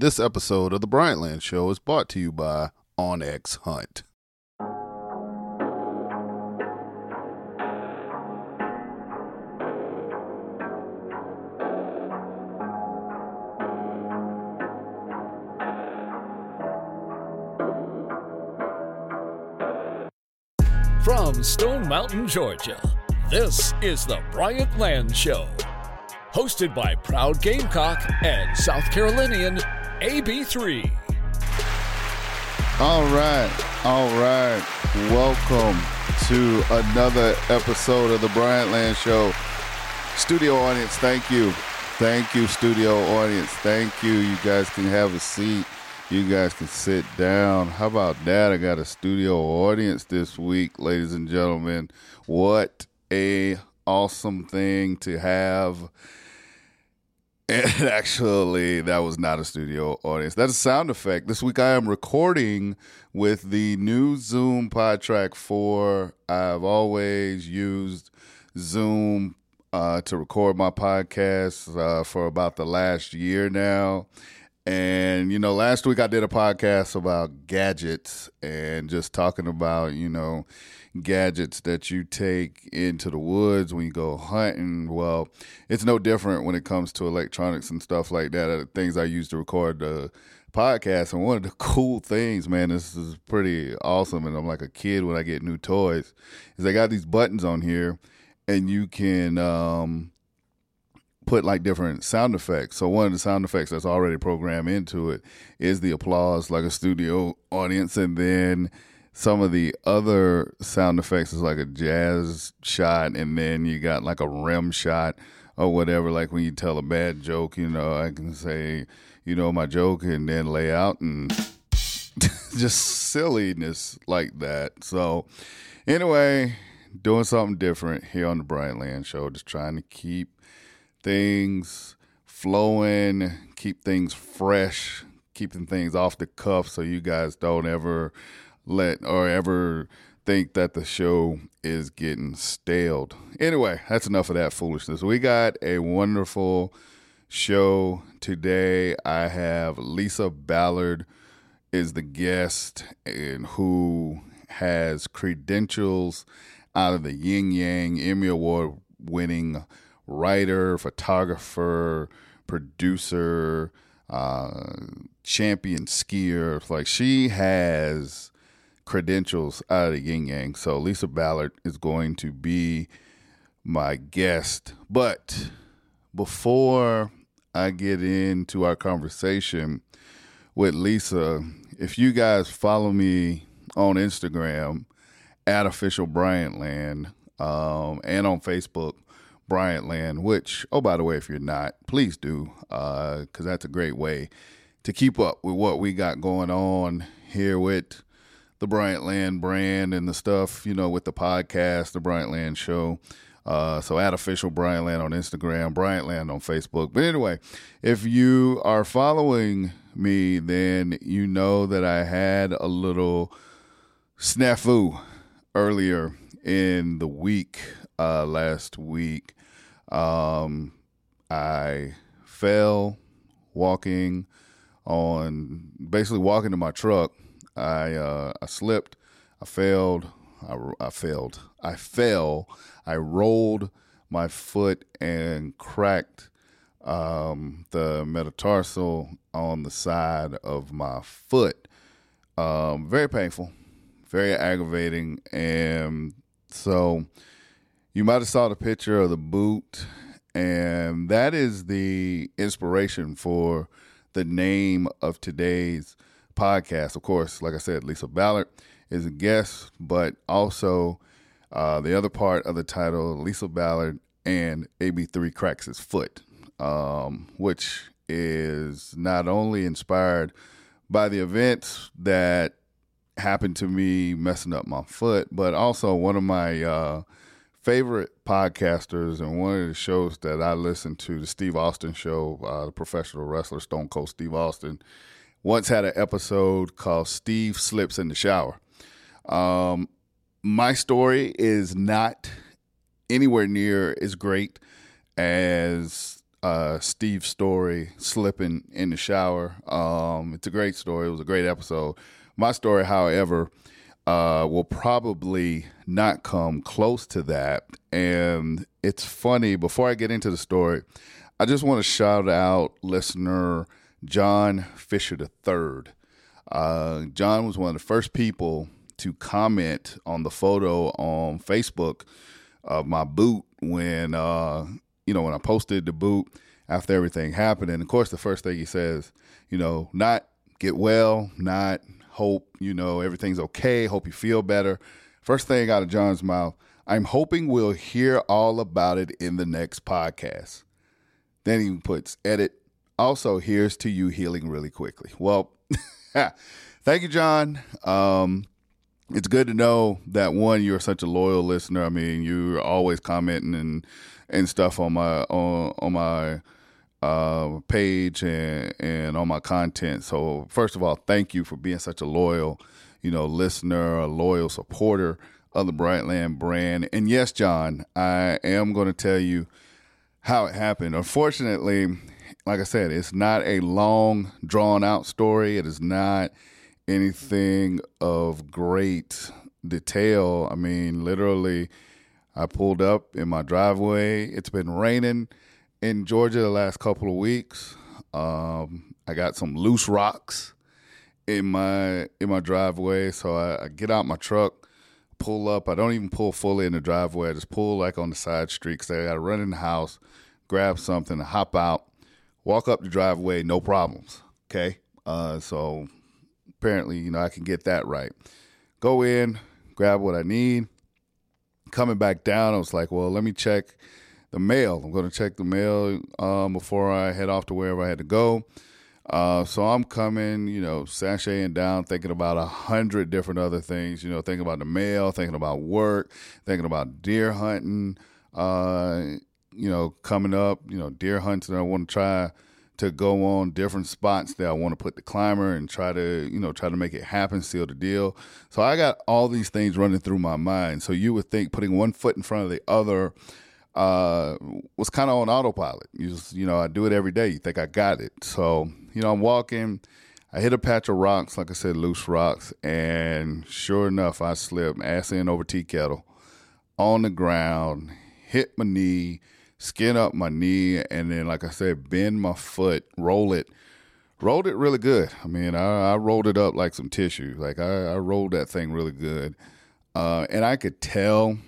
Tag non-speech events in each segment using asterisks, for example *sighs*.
This episode of The Bryantland Show is brought to you by OnX Hunt. From Stone Mountain, Georgia, this is the Bryant Land Show. Hosted by proud Gamecock and South Carolinian AB3. All right, all right. Welcome to another episode of the Bryant Land Show. Studio audience, thank you. Thank you, studio audience. Thank you. You guys can have a seat. You guys can sit down. How about that? I got a studio audience this week, ladies and gentlemen. What a awesome thing to have. And *laughs* actually, that was not a studio audience. That's a sound effect. This week I am recording with the new Zoom PodTrak 4. I've always used Zoom uh, to record my podcasts uh, for about the last year now. And, you know, last week I did a podcast about gadgets and just talking about, you know, gadgets that you take into the woods when you go hunting. Well, it's no different when it comes to electronics and stuff like that. Uh, things I use to record the podcast. And one of the *laughs* cool things, man, this is pretty awesome. And I'm like a kid when I get new toys, is I got these buttons on here and you can, um, put like different sound effects. So one of the sound effects that's already programmed into it is the applause, like a studio audience, and then some of the other sound effects is like a jazz shot, and then you got like a rim shot or whatever. Like when you tell a bad joke, you know, I can say, you know, my joke, and then lay out and *laughs* just silliness like that. So anyway, doing something different here on the Bryant Land Show, just trying to keep things flowing, keep things fresh, keeping things off the cuff so you guys don't ever let or ever think that the show is getting staled. Anyway, that's enough of that foolishness. We got a wonderful show today. I have Lisa Ballard is the guest and who has credentials out of the Yin Yang Emmy Award winning writer, photographer, producer, uh, champion skier. Like she has credentials out of the yin yang. So Lisa Ballard is going to be my guest. But before I get into our conversation with Lisa, if you guys follow me on Instagram at official Bryant Land um, and on Facebook, Bryant Land, which, oh, by the way, if you're not, please do, because uh, that's a great way to keep up with what we got going on here with the Bryant Land brand and the stuff, you know, with the podcast, the Bryant Land Show. Uh, so at official Bryant Land on Instagram, Bryant Land on Facebook. But anyway, if you are following me, then you know that I had a little snafu earlier in the week, uh, last week. Um, I fell walking on basically walking to my truck. I uh, I slipped. I failed. I, I failed. I fell. I rolled my foot and cracked um, the metatarsal on the side of my foot. Um, very painful, very aggravating, and so you might have saw the picture of the boot, and that is the inspiration for the name of today's podcast. Of course, like I said, Lisa Ballard is a guest, but also uh, the other part of the title, Lisa Ballard and AB3 cracks his foot, um, which is not only inspired by the events that happened to me messing up my foot, but also one of my uh, favorite podcasters and one of the shows that I listen to, the Steve Austin show, uh, the professional wrestler Stone Cold Steve Austin, once had an episode called Steve Slips in the Shower. Um, my story is not anywhere near as great as uh, Steve's story, slipping in the shower. Um, it's a great story. It was a great episode. My story, however, uh, will probably not come close to that. And it's funny, before I get into the story, I just want to shout out listener John Fisher III. Uh, John was one of the first people to comment on the photo on Facebook of my boot when uh, you know when I posted the boot after everything happened. And of course, the first thing he says, you know, not get well, not hope you know everything's okay, hope you feel better. First thing out of John's mouth, I'm hoping we'll hear all about it in the next podcast. Then he puts edit. Also, here's to you healing really quickly. Well, *laughs* thank you, John. Um, it's good to know that one, you're such a loyal listener. I mean, you're always commenting and and stuff on my on on my uh, page and and on my content. So first of all, thank you for being such a loyal, you know, listener, a loyal supporter of the Bryantland brand. And yes, John, I am going to tell you how it happened. Unfortunately, like I said, it's not a long, drawn out story. It is not anything of great detail. I mean, literally, I pulled up in my driveway. It's been raining in Georgia the last couple of weeks. Um, I got some loose rocks in my in my driveway, so I, I, get out my truck, pull up. I don't even pull fully in the driveway. I just pull like on the side street because I got to run in the house, grab something, hop out, walk up the driveway, no problems. Okay, uh, so apparently, you know, I can get that right. Go in, grab what I need. Coming back down, I was like, well, let me check the mail. I'm going to check the mail um, before I head off to wherever I had to go. Uh, so I'm coming, you know, sashaying down, thinking about a hundred different other things. You know, thinking about the mail, thinking about work, thinking about deer hunting. Uh, you know, coming up, you know, deer hunting. I want to try to go on different spots that I want to put the climber and try to, you know, try to make it happen, seal the deal. So I got all these things running through my mind. So you would think putting one foot in front of the other uh, was kind of on autopilot. You just, you know, I do it every day. You think I got it. So, you know, I'm walking. I hit a patch of rocks, like I said, loose rocks, and sure enough, I slipped ass in over tea kettle on the ground, hit my knee skin up my knee, and then, like I said, bend my foot, roll it, rolled it really good. I mean, I, I rolled it up like some tissue. Like I, I rolled that thing really good, uh, and I could tell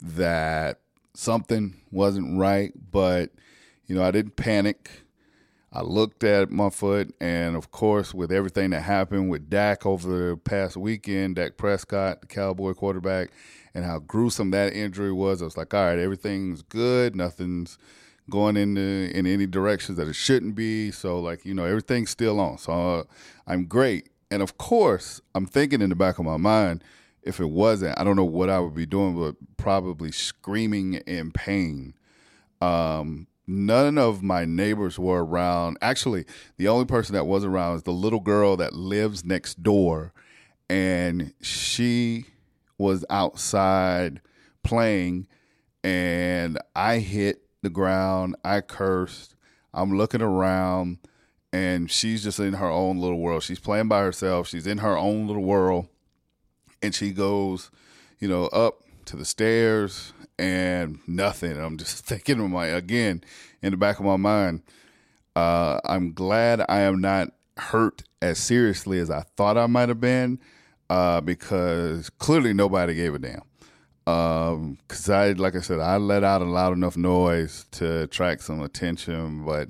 that something wasn't right. But you know, I didn't panic. I looked at my foot, and of course, with everything that happened with Dak over the past weekend, Dak Prescott, the Cowboy quarterback, and how gruesome that injury was. I was like, all right, everything's good. Nothing's going in the, in any directions that it shouldn't be. So like, you know, everything's still on. So uh, I'm great. And of course, I'm thinking in the back of my mind, if it wasn't, I don't know what I would be doing, but probably screaming in pain. Um, none of my neighbors were around. Actually, the only person that was around is the little girl that lives next door, and she was outside playing and I hit the ground. I cursed. I'm looking around and she's just in her own little world. She's playing by herself. She's in her own little world. And she goes, you know, up to the stairs and nothing. I'm just *laughs* thinking of my again in the back of my mind. Uh, I'm glad I am not hurt as seriously as I thought I might have been uh, because clearly nobody gave a damn. Because um, I, like I said, I let out a loud enough noise to attract some attention, but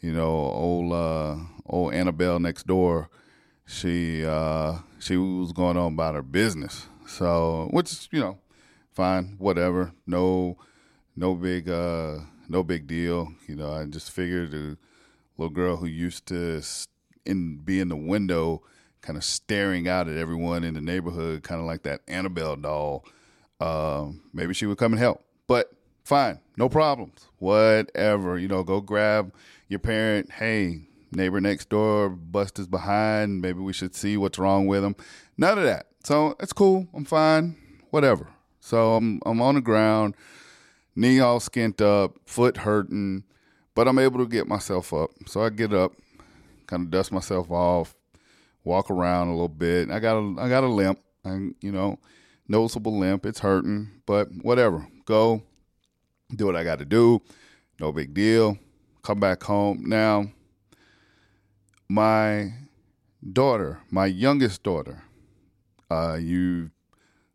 you know, old uh, old Annabelle next door, she uh, she was going on about her business. So, which you know, fine, whatever. No, no big, uh, no big deal. You know, I just figured the little girl who used to in be in the window kind of staring out at everyone in the neighborhood, kind of like that Annabelle doll. Uh, maybe she would come and help. But fine, no problems. Whatever. You know, go grab your parent. Hey, neighbor next door, Buster's behind. Maybe we should see what's wrong with him. None of that. So it's cool. I'm fine. Whatever. So I'm I'm on the ground, knee all skint up, foot hurting, but I'm able to get myself up. So I get up, kind of dust myself off, walk around a little bit. I got a I got a limp, and you know, noticeable limp. It's hurting, but whatever. Go, do what I got to do. No big deal. Come back home now. My daughter, my youngest daughter, uh, you've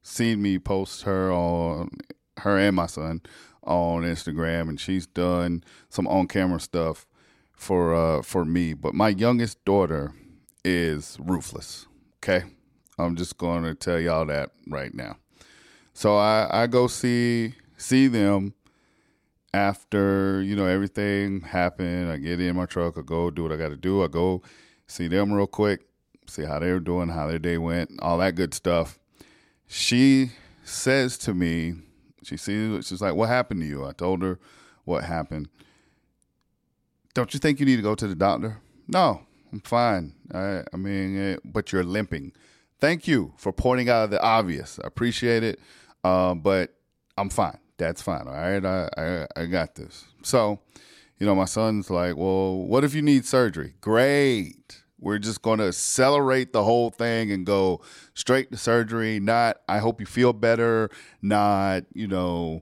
seen me post her on her and my son on Instagram, and she's done some on camera stuff for uh, for me. But my youngest daughter is ruthless. Okay, I'm just going to tell y'all that right now. So I, I go see see them after you know everything happened. I get in my truck. I go do what I got to do. I go see them real quick, see how they're doing, how their day went, all that good stuff. She says to me, she sees, she's like, "What happened to you?" I told her what happened. Don't you think you need to go to the doctor? No, I'm fine. I, I mean, eh, but you're limping. Thank you for pointing out the obvious. I appreciate it, uh, but I'm fine. That's fine. All right, I, I I got this. So, you know, my son's like, "Well, what if you need surgery?" Great. We're just going to accelerate the whole thing and go straight to surgery. Not, I hope you feel better. Not, you know,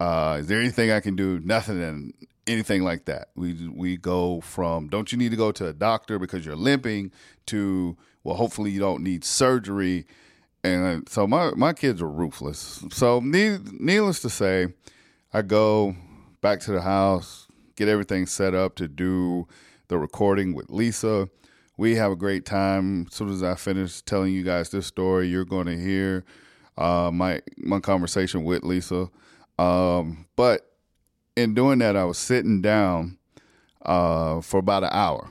uh, is there anything I can do? Nothing and anything like that. We we go from don't you need to go to a doctor because you're limping to well, hopefully you don't need surgery. And so my my kids are ruthless. So needless to say, I go back to the house, get everything set up to do the recording with Lisa we have a great time. As soon as I finish telling you guys this story, you're going to hear uh, my my conversation with Lisa. Um, but in doing that, I was sitting down uh, for about an hour.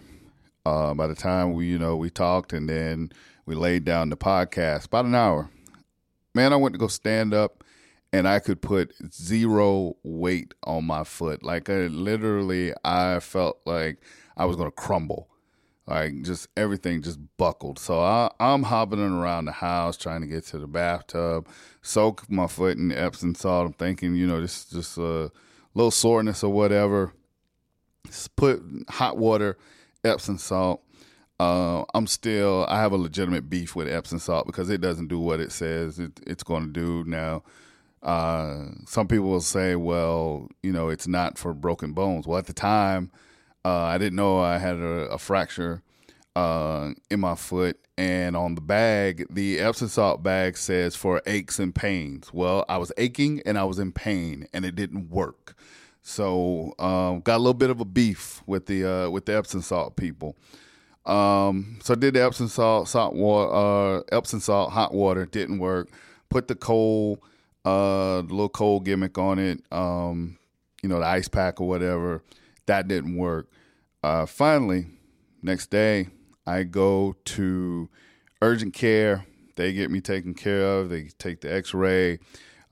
Uh, by the time we, you know, we talked and then we laid down the podcast, about an hour. Man, I went to go stand up and I could put zero weight on my foot. Like I literally, I felt like I was going to crumble like just everything just buckled. So I, I'm hobbling around the house trying to get to the bathtub, soak my foot in Epsom salt. I'm thinking, you know, this is just a little soreness or whatever. Just put hot water, Epsom salt. Uh, I'm still, I have a legitimate beef with Epsom salt because it doesn't do what it says it, it's going to do. Now, uh, some people will say, well, you know, it's not for broken bones. Well, at the time, uh, I didn't know I had a, a fracture uh, in my foot, and on the bag, the Epsom salt bag says for aches and pains. Well, I was aching and I was in pain, and it didn't work. So um, got a little bit of a beef with the uh, with the Epsom salt people. Um, so did the Epsom salt, salt water, uh, Epsom salt, hot water didn't work. Put the cold, uh, little cold gimmick on it. Um, you know, the ice pack or whatever. That didn't work. Uh, finally, next day, I go to urgent care. They get me taken care of. They take the x ray.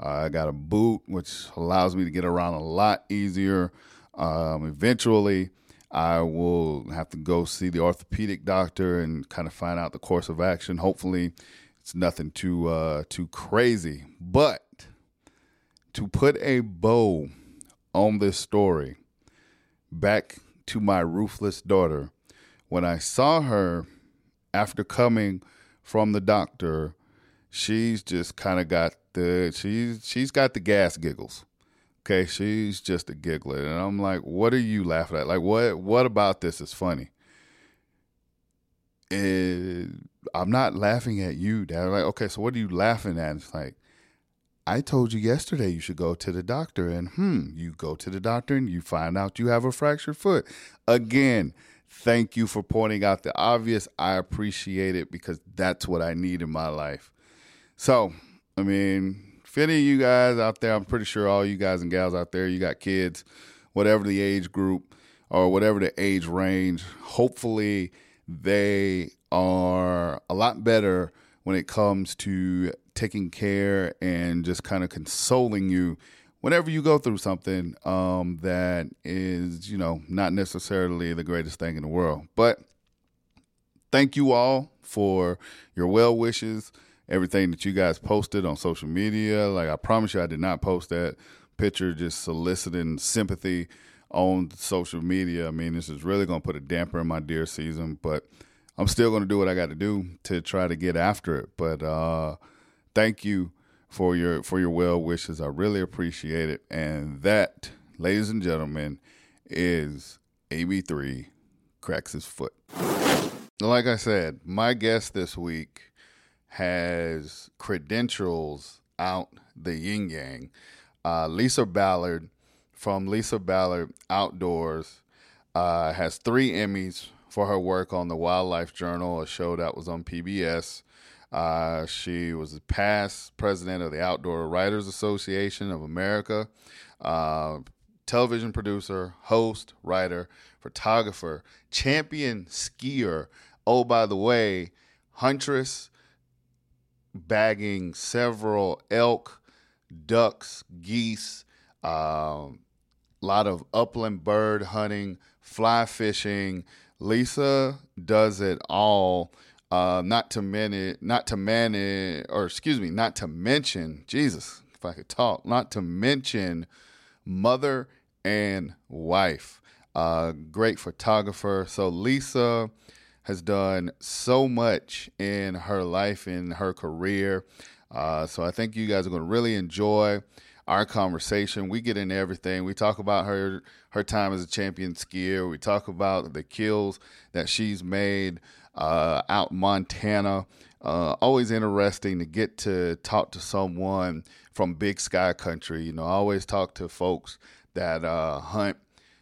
Uh, I got a boot, which allows me to get around a lot easier. Um, eventually, I will have to go see the orthopedic doctor and kind of find out the course of action. Hopefully, it's nothing too uh, too crazy. But to put a bow on this story, back to my ruthless daughter. When I saw her after coming from the doctor, she's just kind of got the she's she's got the gas giggles. Okay, she's just a giggler, and I'm like, "What are you laughing at? Like, what what about this is funny?" And I'm not laughing at you, Dad. I'm like, okay, so what are you laughing at? It's like, I told you yesterday you should go to the doctor, and hmm, you go to the doctor and you find out you have a fractured foot. Again, thank you for pointing out the obvious. I appreciate it because that's what I need in my life. So, I mean, if any of you guys out there, I'm pretty sure all you guys and gals out there, you got kids, whatever the age group or whatever the age range, hopefully they are a lot better when it comes to taking care and just kind of consoling you whenever you go through something um, that is, you know, not necessarily the greatest thing in the world. But thank you all for your well wishes, everything that you guys posted on social media. Like I promise you, I did not post that picture just soliciting sympathy. on social media. I mean, this is really going to put a damper in my deer season, but I'm still going to do what I got to do to try to get after it. But uh, thank you for your for your well wishes. I really appreciate it. And that, ladies and gentlemen, is AB3 cracks his foot. Like I said, my guest this week has credentials out the yin yang. Uh, Lisa Ballard from Lisa Ballard Outdoors uh, has three Emmys for her work on the Wildlife Journal, a show that was on PBS. Uh, she was past president of the Outdoor Writers Association of America, uh, television producer, host, writer, photographer, champion skier. Oh, by the way, huntress, bagging several elk, ducks, geese, a um, lot of upland bird hunting, fly fishing. Lisa does it all. Uh, not to many, not to manage, or excuse me, not to mention, Jesus, if I could talk, not to mention mother and wife. Uh, great photographer. So Lisa has done so much in her life, in her career. Uh, so I think you guys are going to really enjoy our conversation. We get into everything. We talk about her her time as a champion skier. We talk about the kills that she's made uh, out Montana. Uh, always interesting to get to talk to someone from Big Sky Country. You know, I always talk to folks that uh, hunt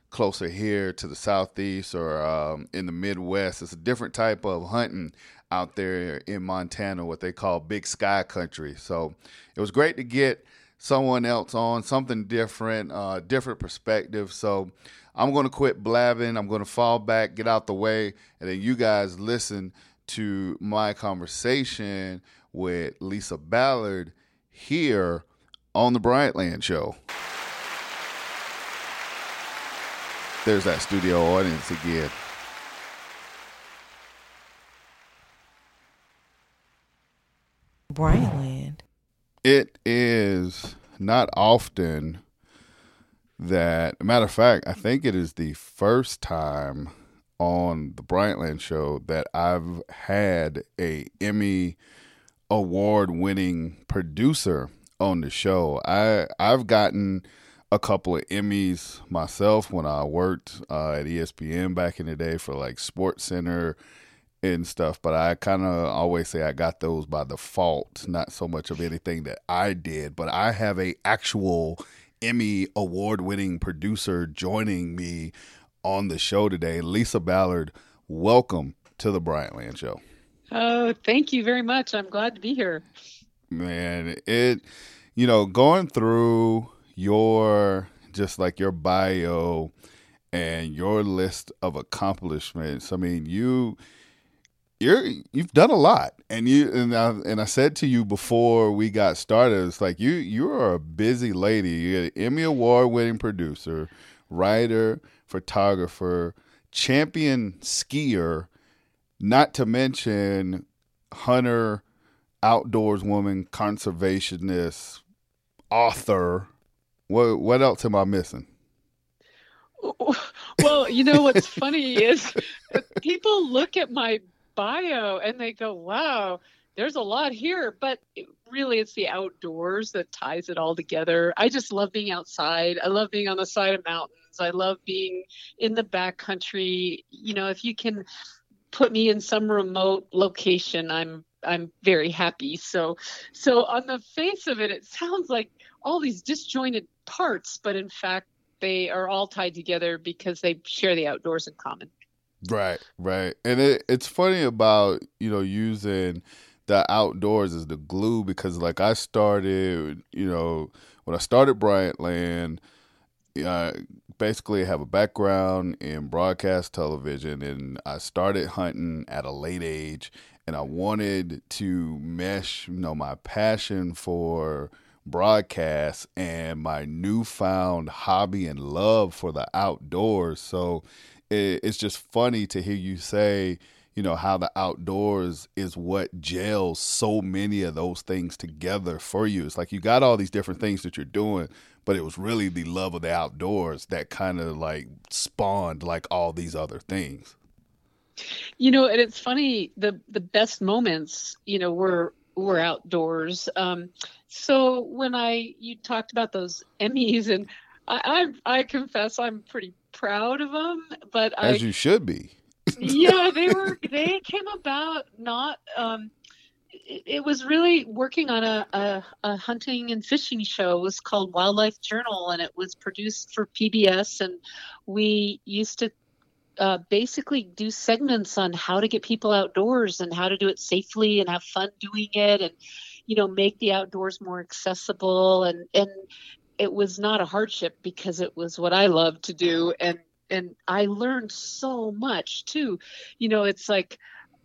closer here to the southeast or um, in the Midwest. It's a different type of hunting out there in Montana, what they call Big Sky Country. So it was great to get someone else on, something different, uh, different perspective. So I'm going to quit blabbing. I'm going to fall back, get out the way, and then you guys listen to my conversation with Lisa Ballard here on the Bryantland Show. There's that studio audience again. Bryantland. It is not often that, matter of fact, I think it is the first time on the Bryantland show that I've had a Emmy award winning producer on the show. I I've gotten a couple of Emmys myself when I worked uh, at ESPN back in the day for like Sports Center and stuff, but I kind of always say I got those by default, not so much of anything that I did, but I have a actual Emmy award winning producer joining me on the show today. Lisa Ballard, welcome to the Bryant Land Show. Oh, thank you very much. I'm glad to be here. Man, it, you know, going through your, just like your bio and your list of accomplishments, I mean, you, you're you've done a lot, and you and I, and I said to you before we got started, it's like you you are a busy lady. You're an Emmy award winning producer, writer, photographer, champion skier, not to mention hunter, outdoors woman, conservationist, author. What what else am I missing? *laughs* Well, you know what's funny is people look at my bio and they go, wow, there's a lot here. But it, really, it's the outdoors that ties it all together. I just love being outside. I love being on the side of mountains. I love being in the backcountry. You know, if you can put me in some remote location, I'm I'm very happy. So so on the face of it, it sounds like all these disjointed parts, but in fact they are all tied together because they share the outdoors in common. Right, right. And it, it's funny about, you know, using the outdoors as the glue because like I started, you know, when I started Bryantland, I basically have a background in broadcast television and I started hunting at a late age and I wanted to mesh, you know, my passion for broadcast and my newfound hobby and love for the outdoors. So it, it's just funny to hear you say, you know, how the outdoors is what gels so many of those things together for you. It's like you got all these different things that you're doing, but it was really the love of the outdoors that kind of like spawned like all these other things. You know, and it's funny the the best moments, you know, were were outdoors. Um, so when I you talked about those Emmys, and I I, I confess I'm pretty proud of them, but as I, you should be. *laughs* yeah, they were they came about not. Um, it, it was really working on a, a, a hunting and fishing show. It was called Wildlife Journal, and it was produced for PBS. And we used to uh, basically do segments on how to get people outdoors and how to do it safely and have fun doing it and you know make the outdoors more accessible and and it was not a hardship because it was what I loved to do and and I learned so much too you know it's like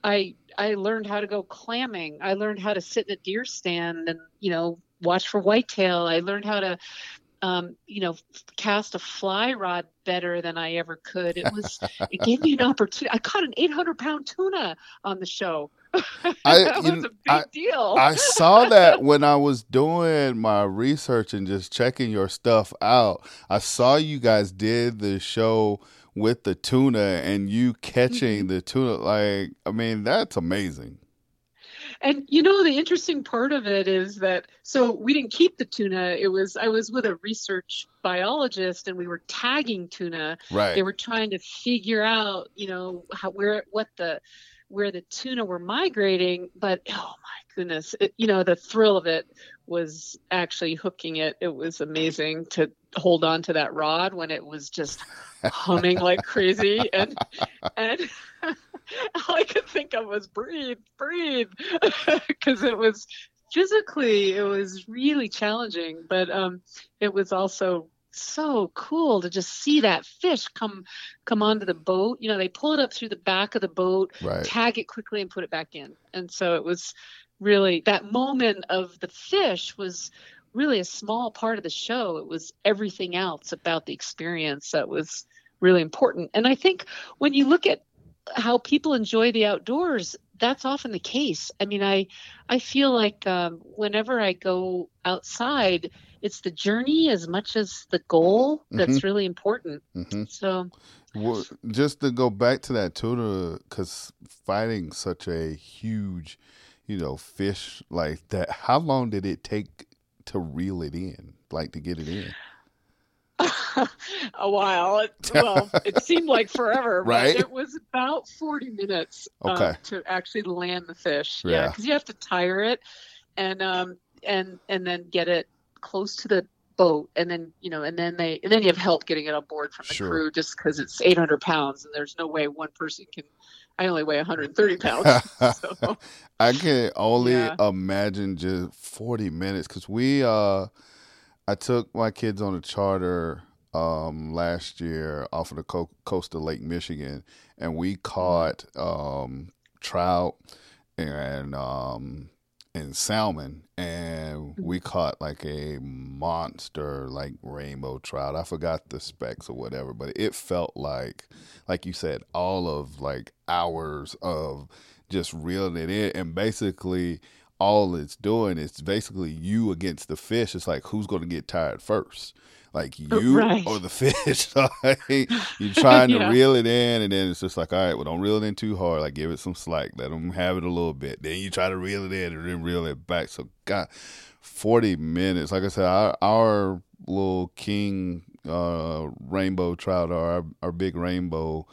I I learned how to go clamming I learned how to sit in a deer stand and you know watch for whitetail I learned how to um, you know, cast a fly rod better than I ever could. It was, it gave me an *laughs* opportunity. I caught an 800 pound tuna on the show. I, *laughs* that was you a big I- deal. I saw that when I was doing my research and just checking your stuff out. I saw you guys did the show with the tuna and you catching mm-hmm. the tuna. Like, I mean, that's amazing. and you know, the interesting part of it is that so we didn't keep the tuna. It was I was with a research biologist and we were tagging tuna. Right. They were trying to figure out, you know, how where what the where the tuna were migrating. But oh my goodness, it, you know, the thrill of it was actually hooking it. It was amazing to hold on to that rod when it was just humming like crazy and *laughs* and *laughs* all I could think of was breathe, breathe, *laughs* because it was physically it was really challenging, but um, it was also so cool to just see that fish come come onto the boat. You know, they pull it up through the back of the boat, Right. tag it quickly, and put it back in. And so it was really that moment of the fish was really a small part of the show. It was everything else about the experience that was really important. And I think when you look at how people enjoy the outdoors, that's often the case. I mean, I I feel like um, whenever I go outside, it's the journey as much as the goal that's really important. hmm So Well, just to go back to that tuna, because fighting such a huge, you know, fish like that, how long did it take to reel it in, like to get it in? *laughs* a while. It, *laughs* well, it seemed like forever, Right? but it was about 40 minutes uh, Okay. to actually land the fish. Yeah. Yeah, because you have to tire it and um and and then get it close to the boat and then you know and then they and then you have help getting it on board from the Sure. crew just because it's 800 pounds and there's no way one person can i only weigh 130 pounds *laughs* so I can only Yeah. imagine just 40 minutes because we, uh, I took my kids on a charter um, last year off of the co- coast of Lake Michigan, and we caught um, trout and um, and salmon, and mm-hmm. we caught like a monster like rainbow trout. I forgot the specs or whatever, but it felt like, like you said, all of like hours of just reeling it in, and basically all it's doing is basically you against the fish. It's like who's going to get tired first, *laughs* like you Right. or the fish. Like, you're trying to reel it in, and then it's just like, all right, well, don't reel it in too hard. Like, give it some slack. Let them have it a little bit. Then you try to reel it in, and then reel it back. So, God, forty minutes. Like I said, our, our little king uh, rainbow trout, our our big rainbow.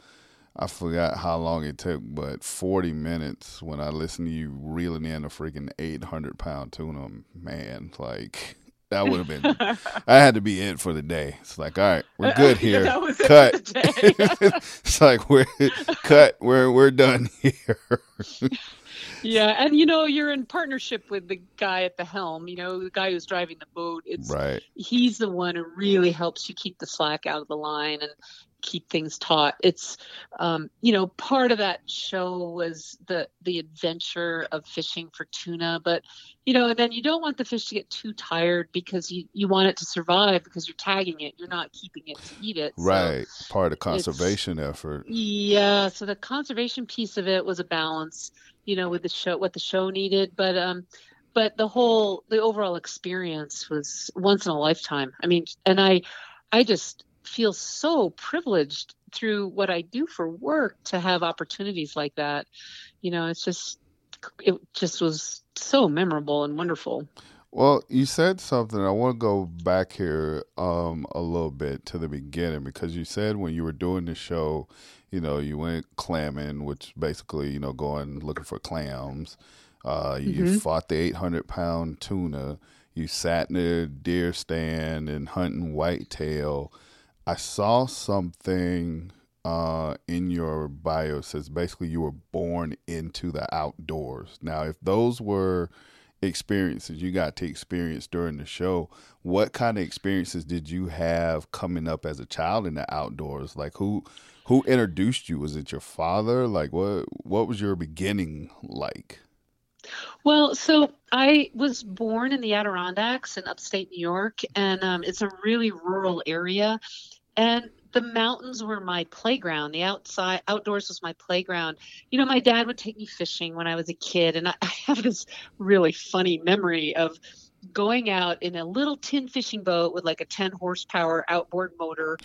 I forgot how long it took, but 40 minutes when I listened to you reeling in a freaking 800 pound tuna, man, like that would have been, *laughs* I had to be it for the day. It's like, all right, we're uh, good *laughs* here. that was cut. the *laughs* it's like, we're cut. We're, we're done here. yeah and you know you're in partnership with the guy at the helm you know the guy who's driving the boat it's right. he's the one who really helps you keep the slack out of the line and keep things taut. It's, um, you know, part of that show was the the adventure of fishing for tuna, but you know, and then you don't want the fish to get too tired because you you want it to survive because you're tagging it, you're not keeping it to eat it. Right, so part of the conservation effort. Yeah, so the conservation piece of it was a balance, you know, with the show what the show needed, but um but the whole the overall experience was once in a lifetime. I mean, and I I just feel so privileged through what I do for work to have opportunities like that. You know, it's just it just was so memorable and wonderful. Well, you said something. I want to go back here um, a little bit to the beginning because you said when you were doing the show, you know, you went clamming, which basically, you know, going looking for clams. Uh, you mm-hmm. fought the 800 pound tuna. You sat in a deer stand and hunting whitetail. I saw something uh, in your bio says basically you were born into the outdoors. Now, if those were experiences you got to experience during the show, what kind of experiences did you have coming up as a child in the outdoors? Like who who introduced you? Was it your father? Like what what was your beginning like? Well, so I was born in the Adirondacks in upstate New York, and um, it's a really rural area. And the mountains were my playground. The outside outdoors was my playground. You know, my dad would take me fishing when I was a kid, and I, I have this really funny memory of going out in a little tin fishing boat with like a 10 horsepower outboard motor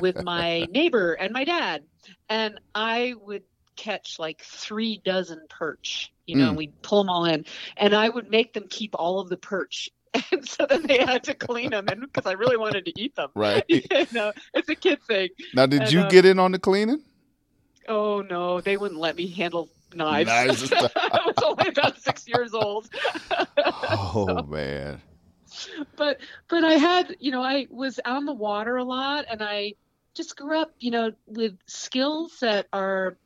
with my *laughs* neighbor and my dad and i would catch like three dozen perch you know, mm. we'd pull them all in, and I would make them keep all of the perch. And *laughs* so then they had to clean them, because I really wanted to eat them. *laughs* Right. *laughs* you know, it's a kid thing. Now, did and, you um, get in on the cleaning? Oh no, they wouldn't let me handle knives. knives I was only about six years old. oh so, man. But but I had you know I was on the water a lot, and I just grew up you know with skills that are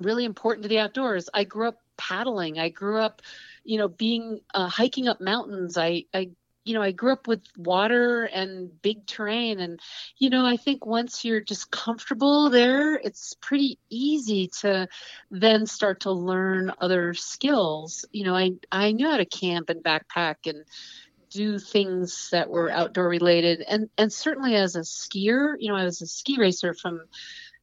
really important to the outdoors. I grew up paddling. I grew up, you know, being uh, hiking up mountains. I, I, you know, I grew up with water and big terrain. And, you know, I think once you're just comfortable there, it's pretty easy to then start to learn other skills. You know, I, I knew how to camp and backpack and, do things that were outdoor related and and certainly as a skier you know i was a ski racer from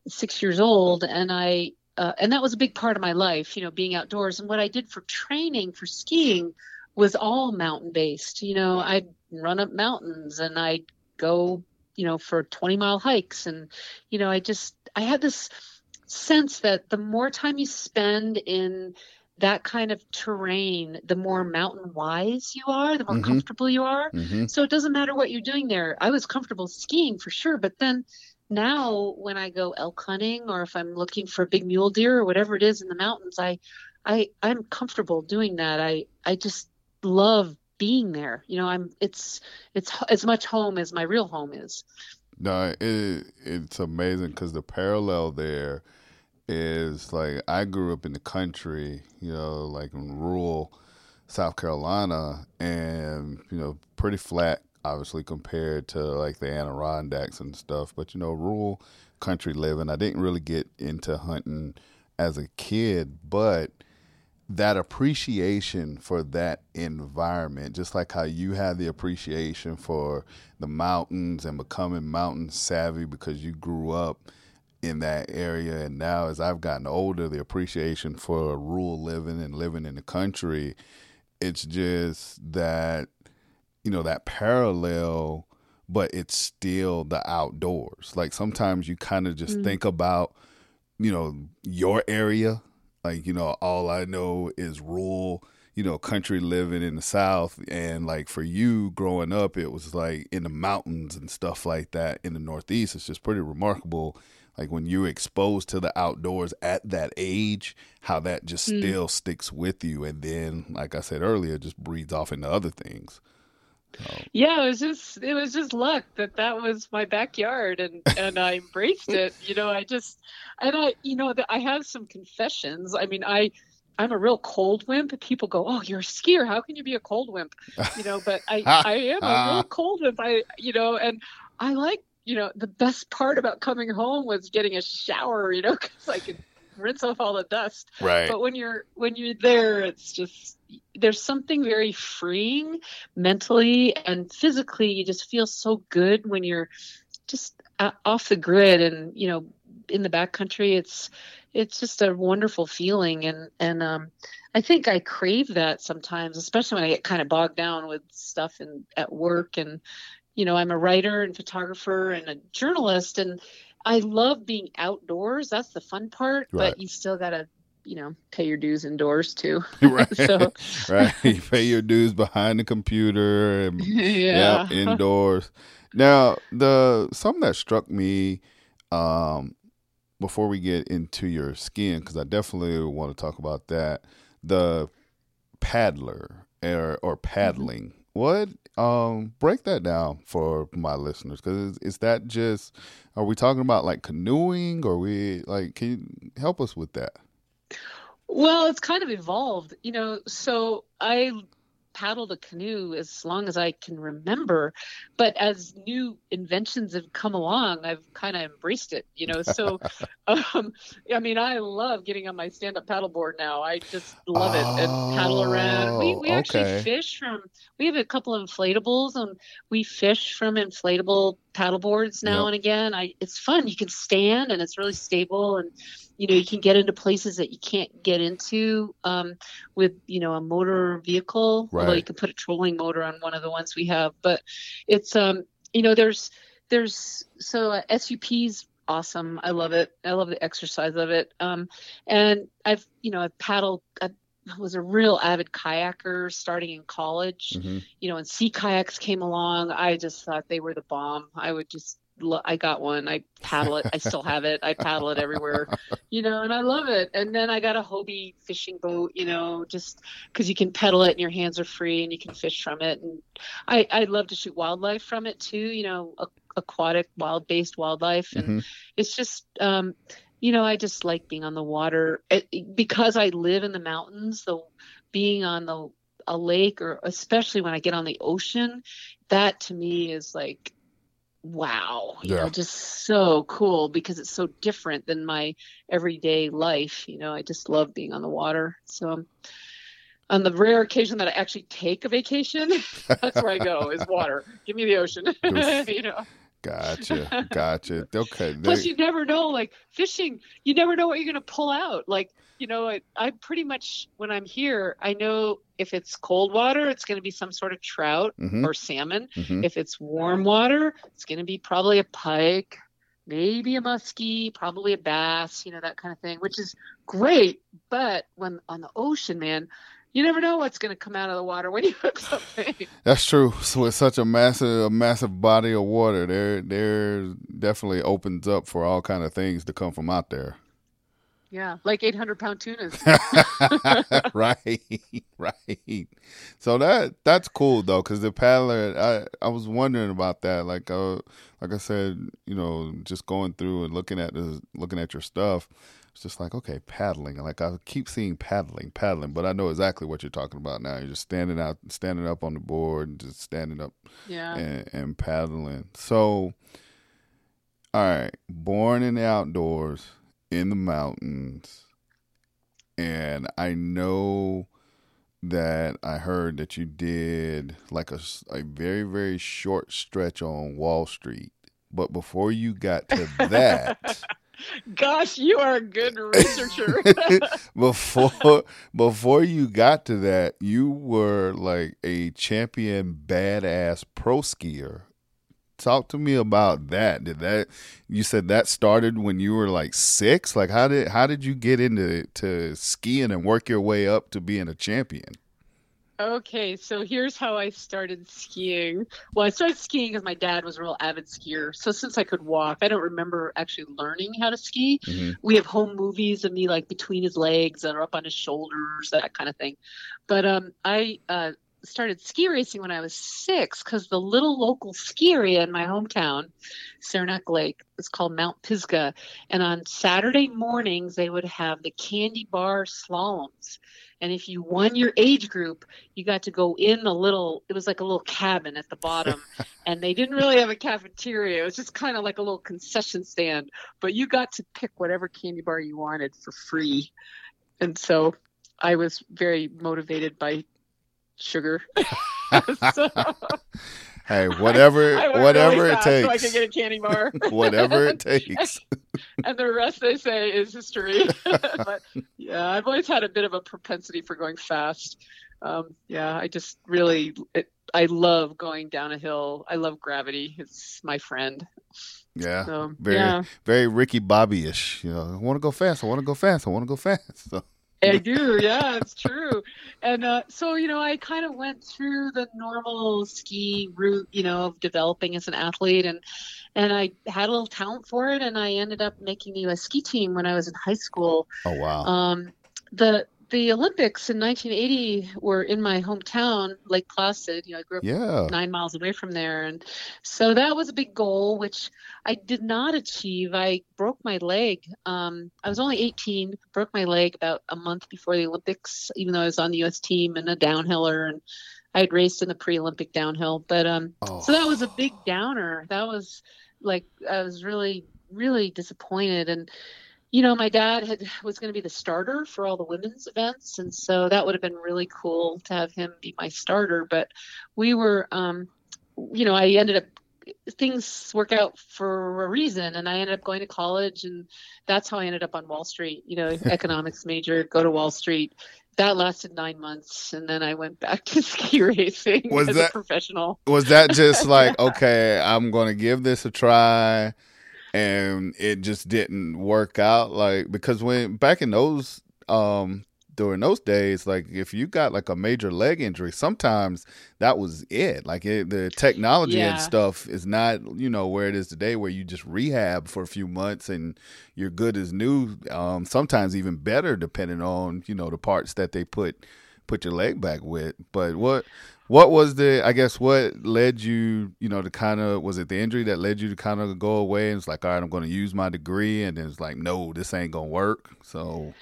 six years old and i uh, and that was a big part of my life, you know, being outdoors. And what I did for training for skiing was all mountain based. You know, I'd run up mountains and I'd go, you know, for 20 mile hikes. And, you know, I just, I had this sense that the more time you spend in that kind of terrain, the more mountain wise you are, the more mm-hmm. comfortable you are. Mm-hmm. So it doesn't matter what you're doing there. I was comfortable skiing for sure, but then now when I go elk hunting or if I'm looking for big mule deer or whatever it is in the mountains, I, I, I'm comfortable doing that. I, I just love being there. You know, I'm, it's, it's as much home as my real home is. No, it, it's amazing because the parallel there is like I grew up in the country, you know, like in rural South Carolina, and you know, pretty flat obviously compared to like the Adirondacks and stuff. But you know, rural country living, I didn't really get into hunting as a kid, but that appreciation for that environment, just like how you had the appreciation for the mountains and becoming mountain savvy because you grew up in that area. And now, as I've gotten older, the appreciation for rural living and living in the country, it's just that you know that parallel but it's still the outdoors. Like sometimes you kind of just mm-hmm. think about you know your area. Like you know all i know is rural you know country living in the south. And like for you growing up it was like in the mountains and stuff like that in the northeast. It's just pretty remarkable like when you're exposed to the outdoors at that age how that just mm. still sticks with you. And then like i said earlier just breeds off into other things Oh. Yeah, it was just it was just luck that that was my backyard and and I embraced it. You know, I just and I you know I have some confessions. I mean, I I'm a real cold wimp. People go, "Oh, you're a skier. How can you be a cold wimp?" You know, but I *laughs* I am a real cold wimp. I you know, and I like you know, the best part about coming home was getting a shower, you know, *laughs* because I could rinse off all the dust. Right. But when you're when you're there, it's just there's something very freeing mentally and physically. You just feel so good when you're just off the grid and you know in the backcountry. It's it's just a wonderful feeling and and um I think I crave that sometimes, especially when I get kind of bogged down with stuff and at work and you know, I'm a writer and photographer and a journalist and I love being outdoors. That's the fun part, right. but you still got to you know pay your dues indoors too *laughs* *laughs* right so *laughs* right you pay your dues behind the computer and yeah, yeah indoors now the something that struck me um before we get into your skin because I definitely want to talk about that, the paddler or, or mm-hmm. paddling. What? Um break that down for my listeners because is, is, that just are we talking about like canoeing? Or we like can you help us with that? Well it's kind of evolved you know so i paddled a canoe as long as I can remember. But as new inventions have come along, I've kind of embraced it, you know. So, *laughs* um, I mean, I love getting on my stand up paddleboard now. I just love it and paddle around. We, we oh, actually fish from, we have a couple of inflatables and we fish from inflatable paddleboards now yep. and again. I, it's fun. You can stand and it's really stable and you know you can get into places that you can't get into um, with you know a motor vehicle right. although you can put a trolling motor on one of the ones we have but it's um you know there's there's so uh, sup's awesome i love it i love the exercise of it um and i've you know i've paddled i was a real avid kayaker starting in college mm-hmm. you know when sea kayaks came along i just thought they were the bomb i would just I got one. I paddle it. I still have it. I paddle it everywhere, you know, and I love it. And then I got a Hobie fishing boat, you know, just because you can pedal it and your hands are free and you can fish from it. And I I love to shoot wildlife from it too, you know, aquatic, wild based wildlife. And mm-hmm. it's just, um, you know, I just like being on the water. It, because I live in the mountains. The being on the a lake or especially when I get on the ocean, that to me is like wow you know just so cool because it's so different than my everyday life. You know i just love being on the water. So um, on the rare occasion that i actually take a vacation *laughs* that's where i go is water. Give me the ocean. *laughs* You know Gotcha. *laughs* Gotcha. Okay. Plus, you never know, like fishing, you never know what you're going to pull out. Like, you know, I, I pretty much, when I'm here, I know if it's cold water, it's going to be some sort of trout mm-hmm. or salmon. Mm-hmm. If it's warm water, it's going to be probably a pike, maybe a muskie, probably a bass, you know, that kind of thing, which is great. But when on the ocean, man, you never know what's going to come out of the water when you hook something. *laughs* That's true. So with such a massive, a massive body of water, there, there definitely opens up for all kind of things to come from out there. Yeah, like 800 pound tunas. *laughs* right, *laughs* right. So that that's cool though, because the paddler, I I was wondering about that. Like uh, like I said, you know, just going through and looking at the looking at your stuff it's just like okay paddling. Like i keep seeing paddling paddling but i know exactly what you're talking about now. You're just standing out standing up on the board and just standing up yeah. and, and paddling. So all right born in the outdoors in the mountains and i know that i heard that you did like a, a very very short stretch on wall street. But before you got to *laughs* that Gosh, you are a good researcher. *laughs* before before you got to that, you were like a champion badass pro skier. Talk to me about that. Did that you said that started when you were like 6? Like how did how did you get into to skiing and work your way up to being a champion? Okay, so here's how I started skiing. Well, I started skiing because my dad was a real avid skier. So since I could walk, I don't remember actually learning how to ski. Mm-hmm. We have home movies of me like between his legs or up on his shoulders, that kind of thing. But um, I uh, started ski racing when I was six because the little local ski area in my hometown, Saranac Lake, is called Mount Pisgah. And on Saturday mornings, they would have the candy bar slaloms. And if you won your age group, you got to go in a little, it was like a little cabin at the bottom. *laughs* and they didn't really have a cafeteria. It was just kind of like a little concession stand. But you got to pick whatever candy bar you wanted for free. And so I was very motivated by sugar. *laughs* *laughs* so, hey, whatever, whatever really it takes. So I can get a candy bar. *laughs* whatever it takes. and the rest they say is history. but yeah, I've always had a bit of a propensity for going fast. Um, yeah, I just really, it, I love going down a hill. I love gravity. It's my friend. Yeah, So, very, yeah. very Ricky Bobby ish. You know, I want to go fast. I want to go fast. I want to go fast. So, I do, *laughs* yeah, it's true. And uh, so, you know, I kind of went through the normal ski route, you know, of developing as an athlete, and and I had a little talent for it, and I ended up making the U.S. ski team when I was in high school. oh wow. Um, the the Olympics in 1980 were in my hometown, Lake Placid. You know, I grew up yeah. nine miles away from there. And so that was a big goal, which I did not achieve. I broke my leg. Um, I was only 18, broke my leg about a month before the Olympics, even though I was on the U.S. team and a downhiller. And I had raced in the pre Olympic downhill. But um, Oh. so that was a big downer. That was like, I was really, really disappointed. And you know, my dad had was going to be the starter for all the women's events, and so that would have been really cool to have him be my starter. But we were, um, you know, I ended up things work out for a reason, and I ended up going to college, and that's how I ended up on Wall Street. You know, *laughs* economics major, go to Wall Street. That lasted nine months, and then I went back *laughs* to ski racing Was as that- a professional. was that just *laughs* like okay i'm gonna give this a try and it just didn't work out like because when back in those um during those days like if you got like a major leg injury sometimes that was it like it, the technology Yeah. and stuff is not you know where it is today where you just rehab for a few months and you're good as new um sometimes even better depending on you know the parts that they put put your leg back with but what what was the i guess what led you you know to kind of was it the injury that led you to kind of go away and it's like all right i'm going to use my degree and then it's like no this ain't gonna work so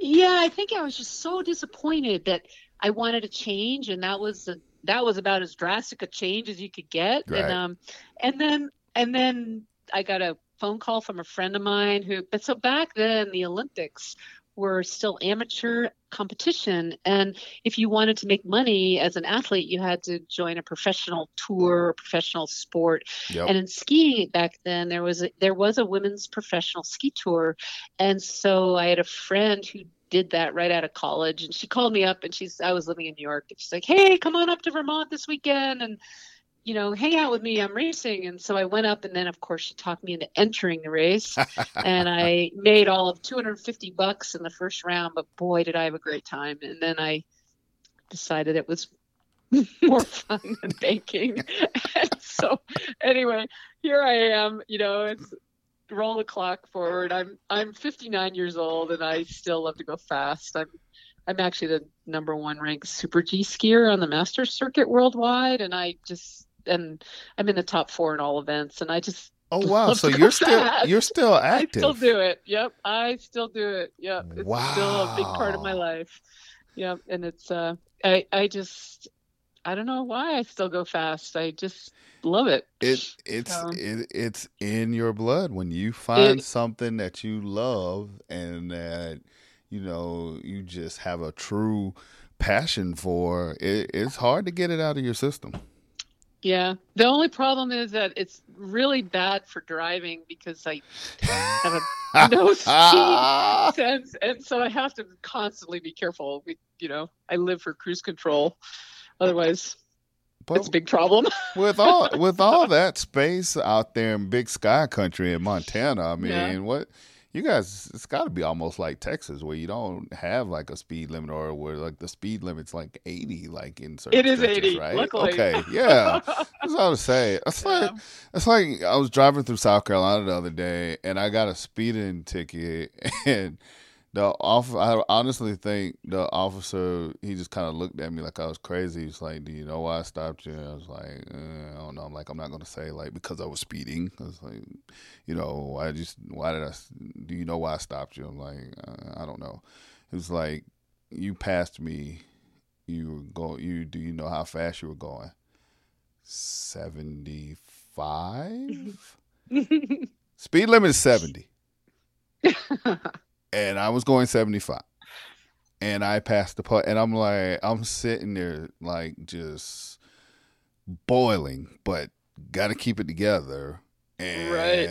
Yeah, I think I was just so disappointed that I wanted to change, and that was a, that was about as drastic a change as you could get. Right. And um, and then and then I got a phone call from a friend of mine who. But so back then, the Olympics were still amateur competition, and if you wanted to make money as an athlete, you had to join a professional tour, professional sport. yep. And in skiing back then, there was a, there was a women's professional ski tour, and so I had a friend who did that right out of college, and she called me up, and she's I was living in New York, and she's like, "Hey, come on up to Vermont this weekend, and you know, hang out with me. I'm racing." And so I went up, and then of course she talked me into entering the race, *laughs* and I made all of 250 bucks in the first round, but boy, did I have a great time! And then I decided it was *laughs* more fun than banking. *laughs* and so anyway, here I am, you know, it's roll the clock forward. I'm I'm 59 years old and I still love to go fast. I'm I'm actually the number one ranked super G skier on the Masters circuit worldwide and I just and I'm in the top 4 in all events and I just oh *laughs* wow so you're still fast. you're still *laughs* I active still do it. Yep, I still do it. Yep, it's still a big part of my life. Yep, and it's uh, I I just I don't know why I still go fast. I just love it. it it's So- it, it's in your blood when you find It- something that you love and that you know you just have a true passion for it, it's hard to get it out of your system Yeah. The only problem is that it's really bad for driving because I have a *laughs* no *laughs* speed sense, and so I have to constantly be careful. We, you know, I live for cruise control. Otherwise, But it's a big problem. *laughs* with all with all that space out there in big sky country in Montana, I mean, Yeah. what you guys it's got to be almost like Texas where you don't have like a speed limit or where like the speed limit's like 80 like in certain It is stretches, 80, right? luckily. Okay, yeah. *laughs* That's what I was saying. It's like Yeah. it's like I was driving through South Carolina the other day and I got a speeding ticket *laughs* and the off. I honestly think the officer he just kind of looked at me like I was crazy. He's like, "Do you know why I stopped you?" I was like, eh, "I don't know." I'm like, "I'm not gonna say like because I was speeding." I was like, "You know, why just why did I? Do you know why I stopped you?" I'm like, uh, "I don't know." It was like, "You passed me. You were go. You do you know how fast you were going?" Seventy five. *laughs* Speed limit is seventy *laughs* and I was going 75. And I passed the putt, and I'm like, I'm sitting there like just boiling, but got to keep it together. And Right.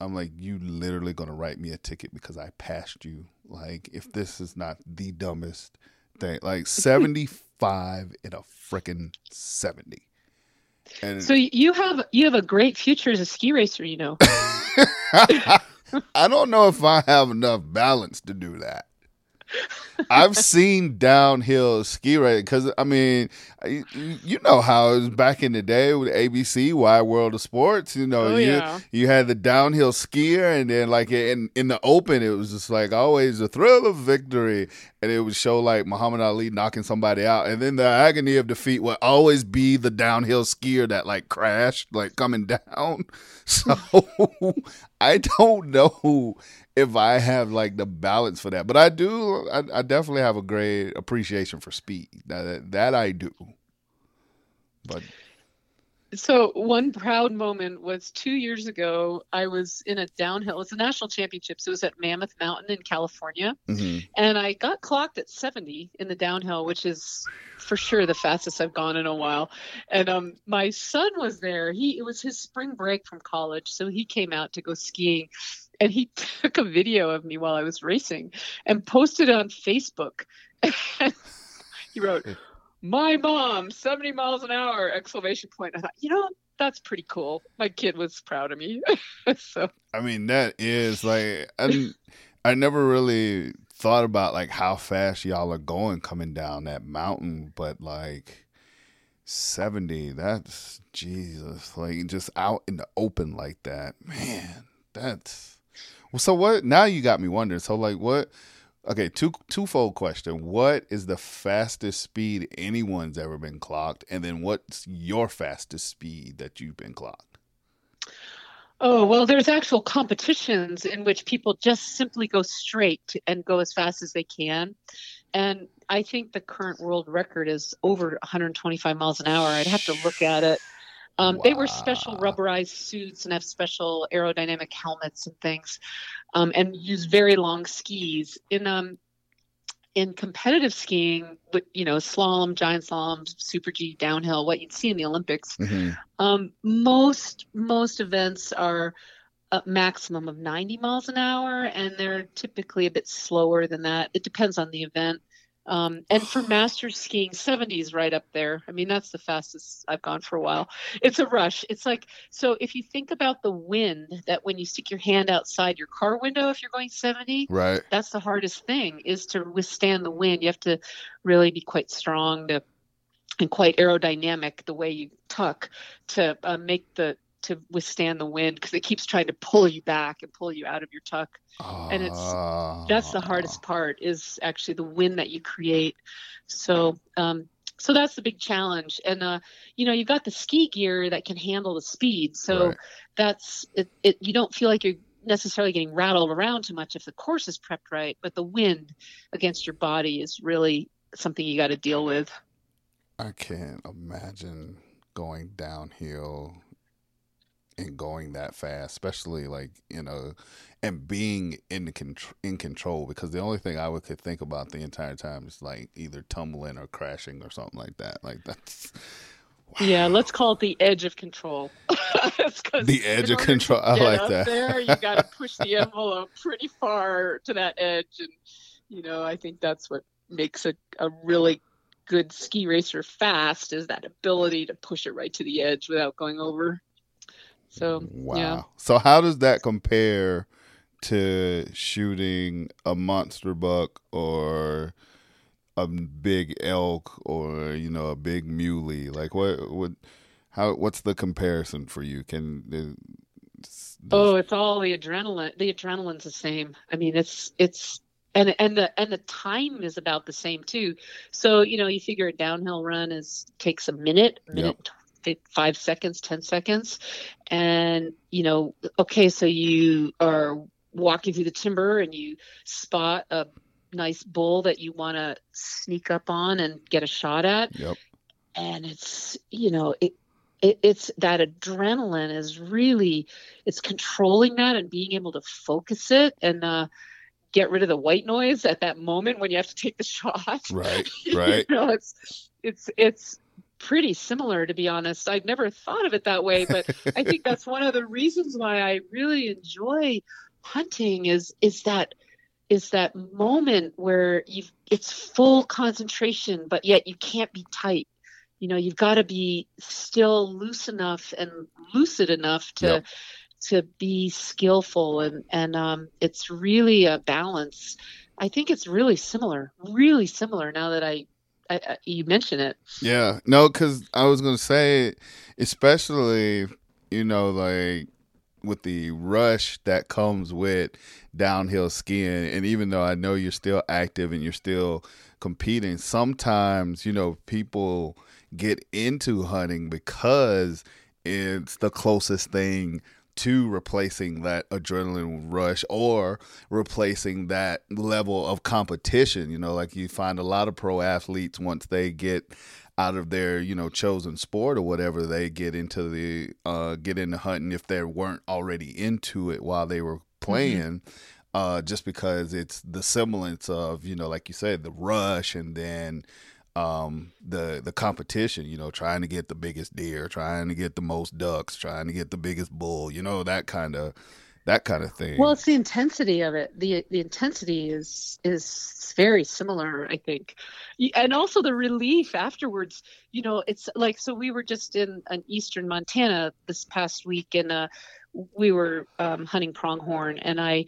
I'm like, you literally gonna write me a ticket because I passed you. Like, if this is not the dumbest thing, like *laughs* 75 in a freaking 70. And So you have you have a great future as a ski racer, you know. *laughs* I don't know if I have enough balance to do that. I've seen downhill ski racing because I mean, you, know how it was back in the day with ABC, Wide World of Sports. You know, Oh, you yeah. you had the downhill skier, and then like in in the open, it was just like always the thrill of victory, and it would show like Muhammad Ali knocking somebody out, and then the agony of defeat would always be the downhill skier that like crashed, like coming *laughs* down. So *laughs* I don't know if I have like the balance for that, but I do. I, I definitely have a great appreciation for speed. That that I do. But So one proud moment was two years ago. I was in a downhill. It's a national championships. It was at Mammoth Mountain in California, mhm. and I got clocked at 70 in the downhill, which is for sure the fastest I've gone in a while. And um, my son was there. He it was his spring break from college, so he came out to go skiing, and he *laughs* took a video of me while I was racing and posted it on Facebook. *laughs* he wrote, "My mom, 70 miles an hour!" Exclamation point. I thought, you know, that's pretty cool. My kid was proud of me. *laughs* so I mean that is like I I never really thought about like how fast y'all are going coming down that mountain, but like. 70 that's jesus like just out in the open like that man that's so what now you got me wondering so like what okay two twofold question what is the fastest speed anyone's ever been clocked and then what's your fastest speed that you've been clocked Oh, well, there's actual competitions in which people just simply go straight and go as fast as they can. And I think the current world record is over 125 miles an hour. I'd have to look at it. Um, They wear special rubberized suits and have special aerodynamic helmets and things, um, and use very long skis. In um, in competitive skiing, with you know slalom, giant slalom, super G, downhill, what you'd see in the Olympics, Mhm. um, most most events are a maximum of 90 miles an hour, and they're typically a bit slower than that. It depends on the event. Um, and for *sighs* master skiing, 70s right up there. I mean, that's the fastest I've gone for a while. It's a rush. It's like so. If you think about the wind, that when you stick your hand outside your car window, if you're going 70, right that's the hardest thing is to withstand the wind. You have to really be quite strong to and quite aerodynamic the way you tuck to uh, make the to withstand the wind because it keeps trying to pull you back and pull you out of your tuck. And it's- That's the Ah. hardest part is actually the wind that you create. So um, so that's the big challenge. And uh, you know you've got the ski gear that can handle the speed. So Right. that's it, it. You don't feel like you're necessarily getting rattled around too much if the course is prepped right, but the wind against your body is really something you got to deal with. I can't imagine going downhill and going that fast, especially like you know, and being in the in control. Because the only thing I would could think about the entire time is like either tumbling or crashing or something like that. Like that's *laughs* Yeah, let's call it the edge of control. *laughs* The edge of control. I like that. There, you got to *laughs* push the envelope pretty far to that edge, and you know, I think that's what makes a, a really good ski racer fast is that ability to push it right to the edge without going over. So wow. yeah. So how does that compare to shooting a monster buck or a big elk or you know a big muley? Like what what how what's the comparison for you? Can the, Oh, it's all the adrenaline. The adrenaline's the same. I mean, it's it's and and the and the time is about the same too. So you know, you figure a downhill run is takes a minute, minute, yep. Five seconds, ten seconds, and you know, okay, so you are walking through the timber and you spot a nice bull that you want to sneak up on and get a shot at. Yep. And it's you know it it, it's that adrenaline is really it's controlling that and being able to focus it and uh, get rid of the white noise at that moment when you have to take the shot. Right, *laughs* right. you know, it's it's it's pretty similar to be honest. I've never thought of it that way, but I think that's one of the reasons why I really enjoy hunting is is that is that moment where you it's full concentration but yet you can't be tight you know you've got to be still loose enough and lucid enough to yep. to be skillful and and um, it's really a balance i think it's really similar really similar now that i, I, you mention it. Yeah. No because i was gonna say especially you know like with the rush that comes with downhill skiing and even though i know you're still active and you're still competing sometimes you know people get into hunting because it's the closest thing to replacing that adrenaline rush or replacing that level of competition. You know, like you find a lot of pro athletes once they get out of their you know chosen sport or whatever they get into the uh get into hunting if they weren't already into it while they were mm-hmm. playing mm-hmm. uh just because it's the semblance of you know like you said the rush and then um, the the competition, you know, trying to get the biggest deer, trying to get the most ducks, trying to get the biggest bull, you know, that kind of that kind of thing. Well, it's the intensity of it. the The intensity is is very similar, I think, and also the relief afterwards. You know, it's like so. We were just in an eastern Montana this past week, and uh, we were um, hunting pronghorn, and I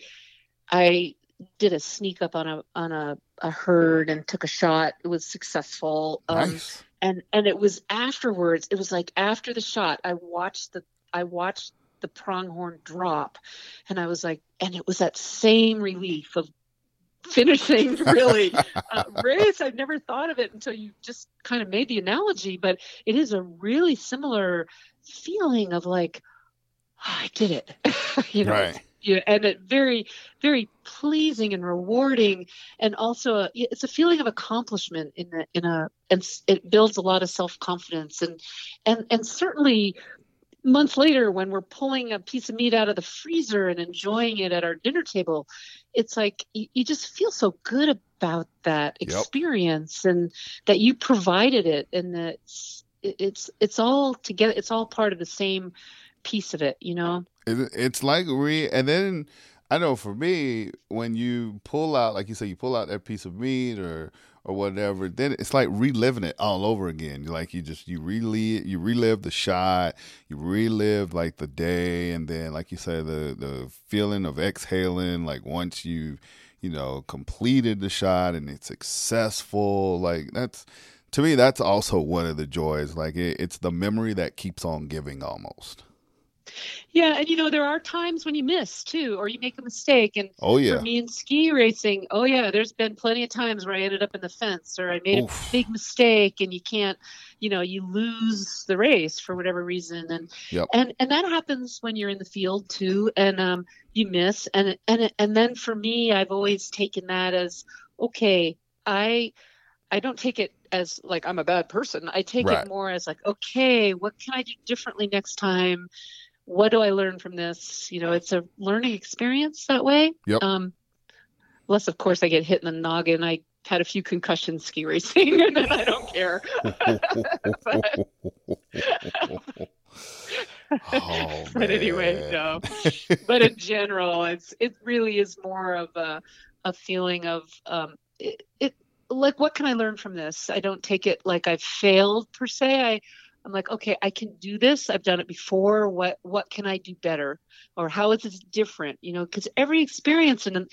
I did a sneak up on a on a, a herd and took a shot. It was successful. Um, nice. And and it was afterwards. It was like after the shot, I watched the I watched the pronghorn drop, and I was like, and it was that same relief of *laughs* finishing really *laughs* uh, race. I've never thought of it until you just kind of made the analogy, but it is a really similar feeling of like, oh, I did it. *laughs* you know, right you and it very very pleasing and rewarding and also a, it's a feeling of accomplishment in a in a and it builds a lot of self-confidence and and and certainly months later when we're pulling a piece of meat out of the freezer and enjoying it at our dinner table it's like you, you just feel so good about that experience yep. and that you provided it and that it's it's it's all together it's all part of the same piece of it you know it's like re and then I know for me when you pull out like you say you pull out that piece of meat or or whatever then it's like reliving it all over again. Like you just you relive you relive the shot you relive like the day and then like you said the the feeling of exhaling like once you you know completed the shot and it's successful like that's to me that's also one of the joys. Like it, it's the memory that keeps on giving almost yeah, and you know there are times when you miss too, or you make a mistake. And oh yeah, for me in ski racing, oh yeah, there's been plenty of times where I ended up in the fence, or I made Oof. a big mistake, and you can't, you know, you lose the race for whatever reason, and yep. and and that happens when you're in the field too, and um, you miss, and and and then for me, I've always taken that as okay, I I don't take it as like I'm a bad person. I take right. it more as like, okay, what can I do differently next time? What do I learn from this? You know, it's a learning experience that way. Yep. Um, unless, of course, I get hit in the noggin. I had a few concussions ski racing, *laughs* and then I don't care. but, *laughs* oh, but anyway, no. *laughs* but in general, it's it really is more of a a feeling of um, it, it like what can I learn from this? I don't take it like I've failed per se. I I'm like, okay, I can do this. I've done it before. What what can I do better? Or how is this different? You know, because every experience in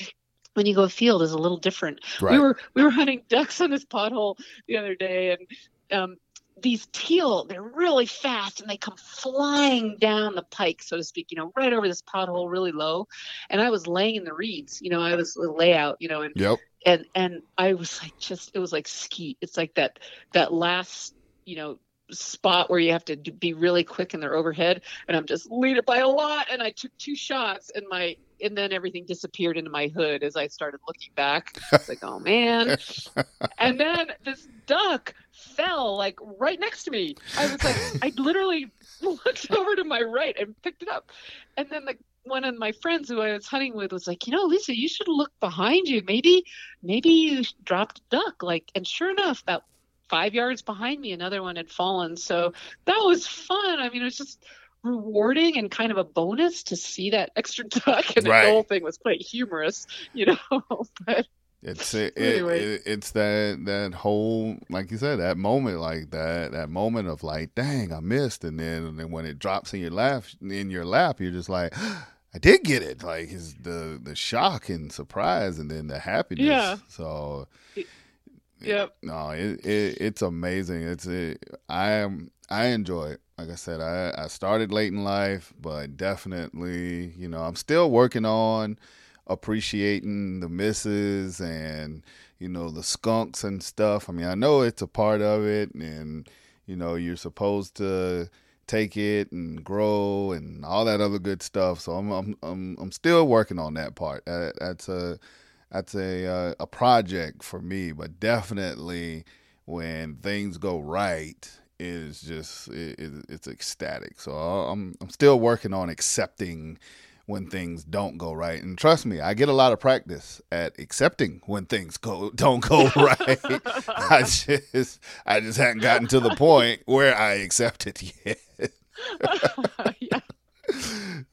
when you go afield is a little different. Right. We were we were hunting ducks on this pothole the other day, and um, these teal, they're really fast and they come flying down the pike, so to speak, you know, right over this pothole really low. And I was laying in the reeds, you know, I was a layout, you know, and Yep. and and I was like just it was like skeet. It's like that that last, you know, spot where you have to be really quick and they're overhead and I'm just leading it by a lot and I took two shots and my and then everything disappeared into my hood as I started looking back. It's like, oh man. *laughs* and then this duck fell like right next to me. I was like, I literally looked *laughs* over to my right and picked it up. And then the one of my friends who I was hunting with was like, you know, Lisa, you should look behind you. Maybe, maybe you dropped a duck. Like, and sure enough, about five yards behind me, another one had fallen. So that was fun. I mean, it was just rewarding and kind of a bonus to see that extra *laughs* duck. And Right. the whole thing was quite humorous, you know. *laughs* but It's it, *laughs* Anyway. it- it's that that whole like you said that moment like that that moment of like dang I missed and then and then when it drops in your lap in your lap you're just like *gasps* I did get it like is the the shock and surprise and then the happiness Yeah. so Yep. no it, it it's amazing it's it, I am I enjoy it like I said I I started late in life but definitely you know I'm still working on appreciating the misses and you know the skunks and stuff. I mean, I know it's a part of it, and you know you're supposed to take it and grow and all that other good stuff. So I'm I'm I'm, I'm still working on that part. That, that's a that's a uh, a project for me, but definitely when things go right. Is just it, it, it's ecstatic. So I'm I'm still working on accepting when things don't go right. And trust me, I get a lot of practice at accepting when things go *laughs* don't go right. *laughs* I just I just hadn't gotten to the point where I accept it yet. *laughs* yeah,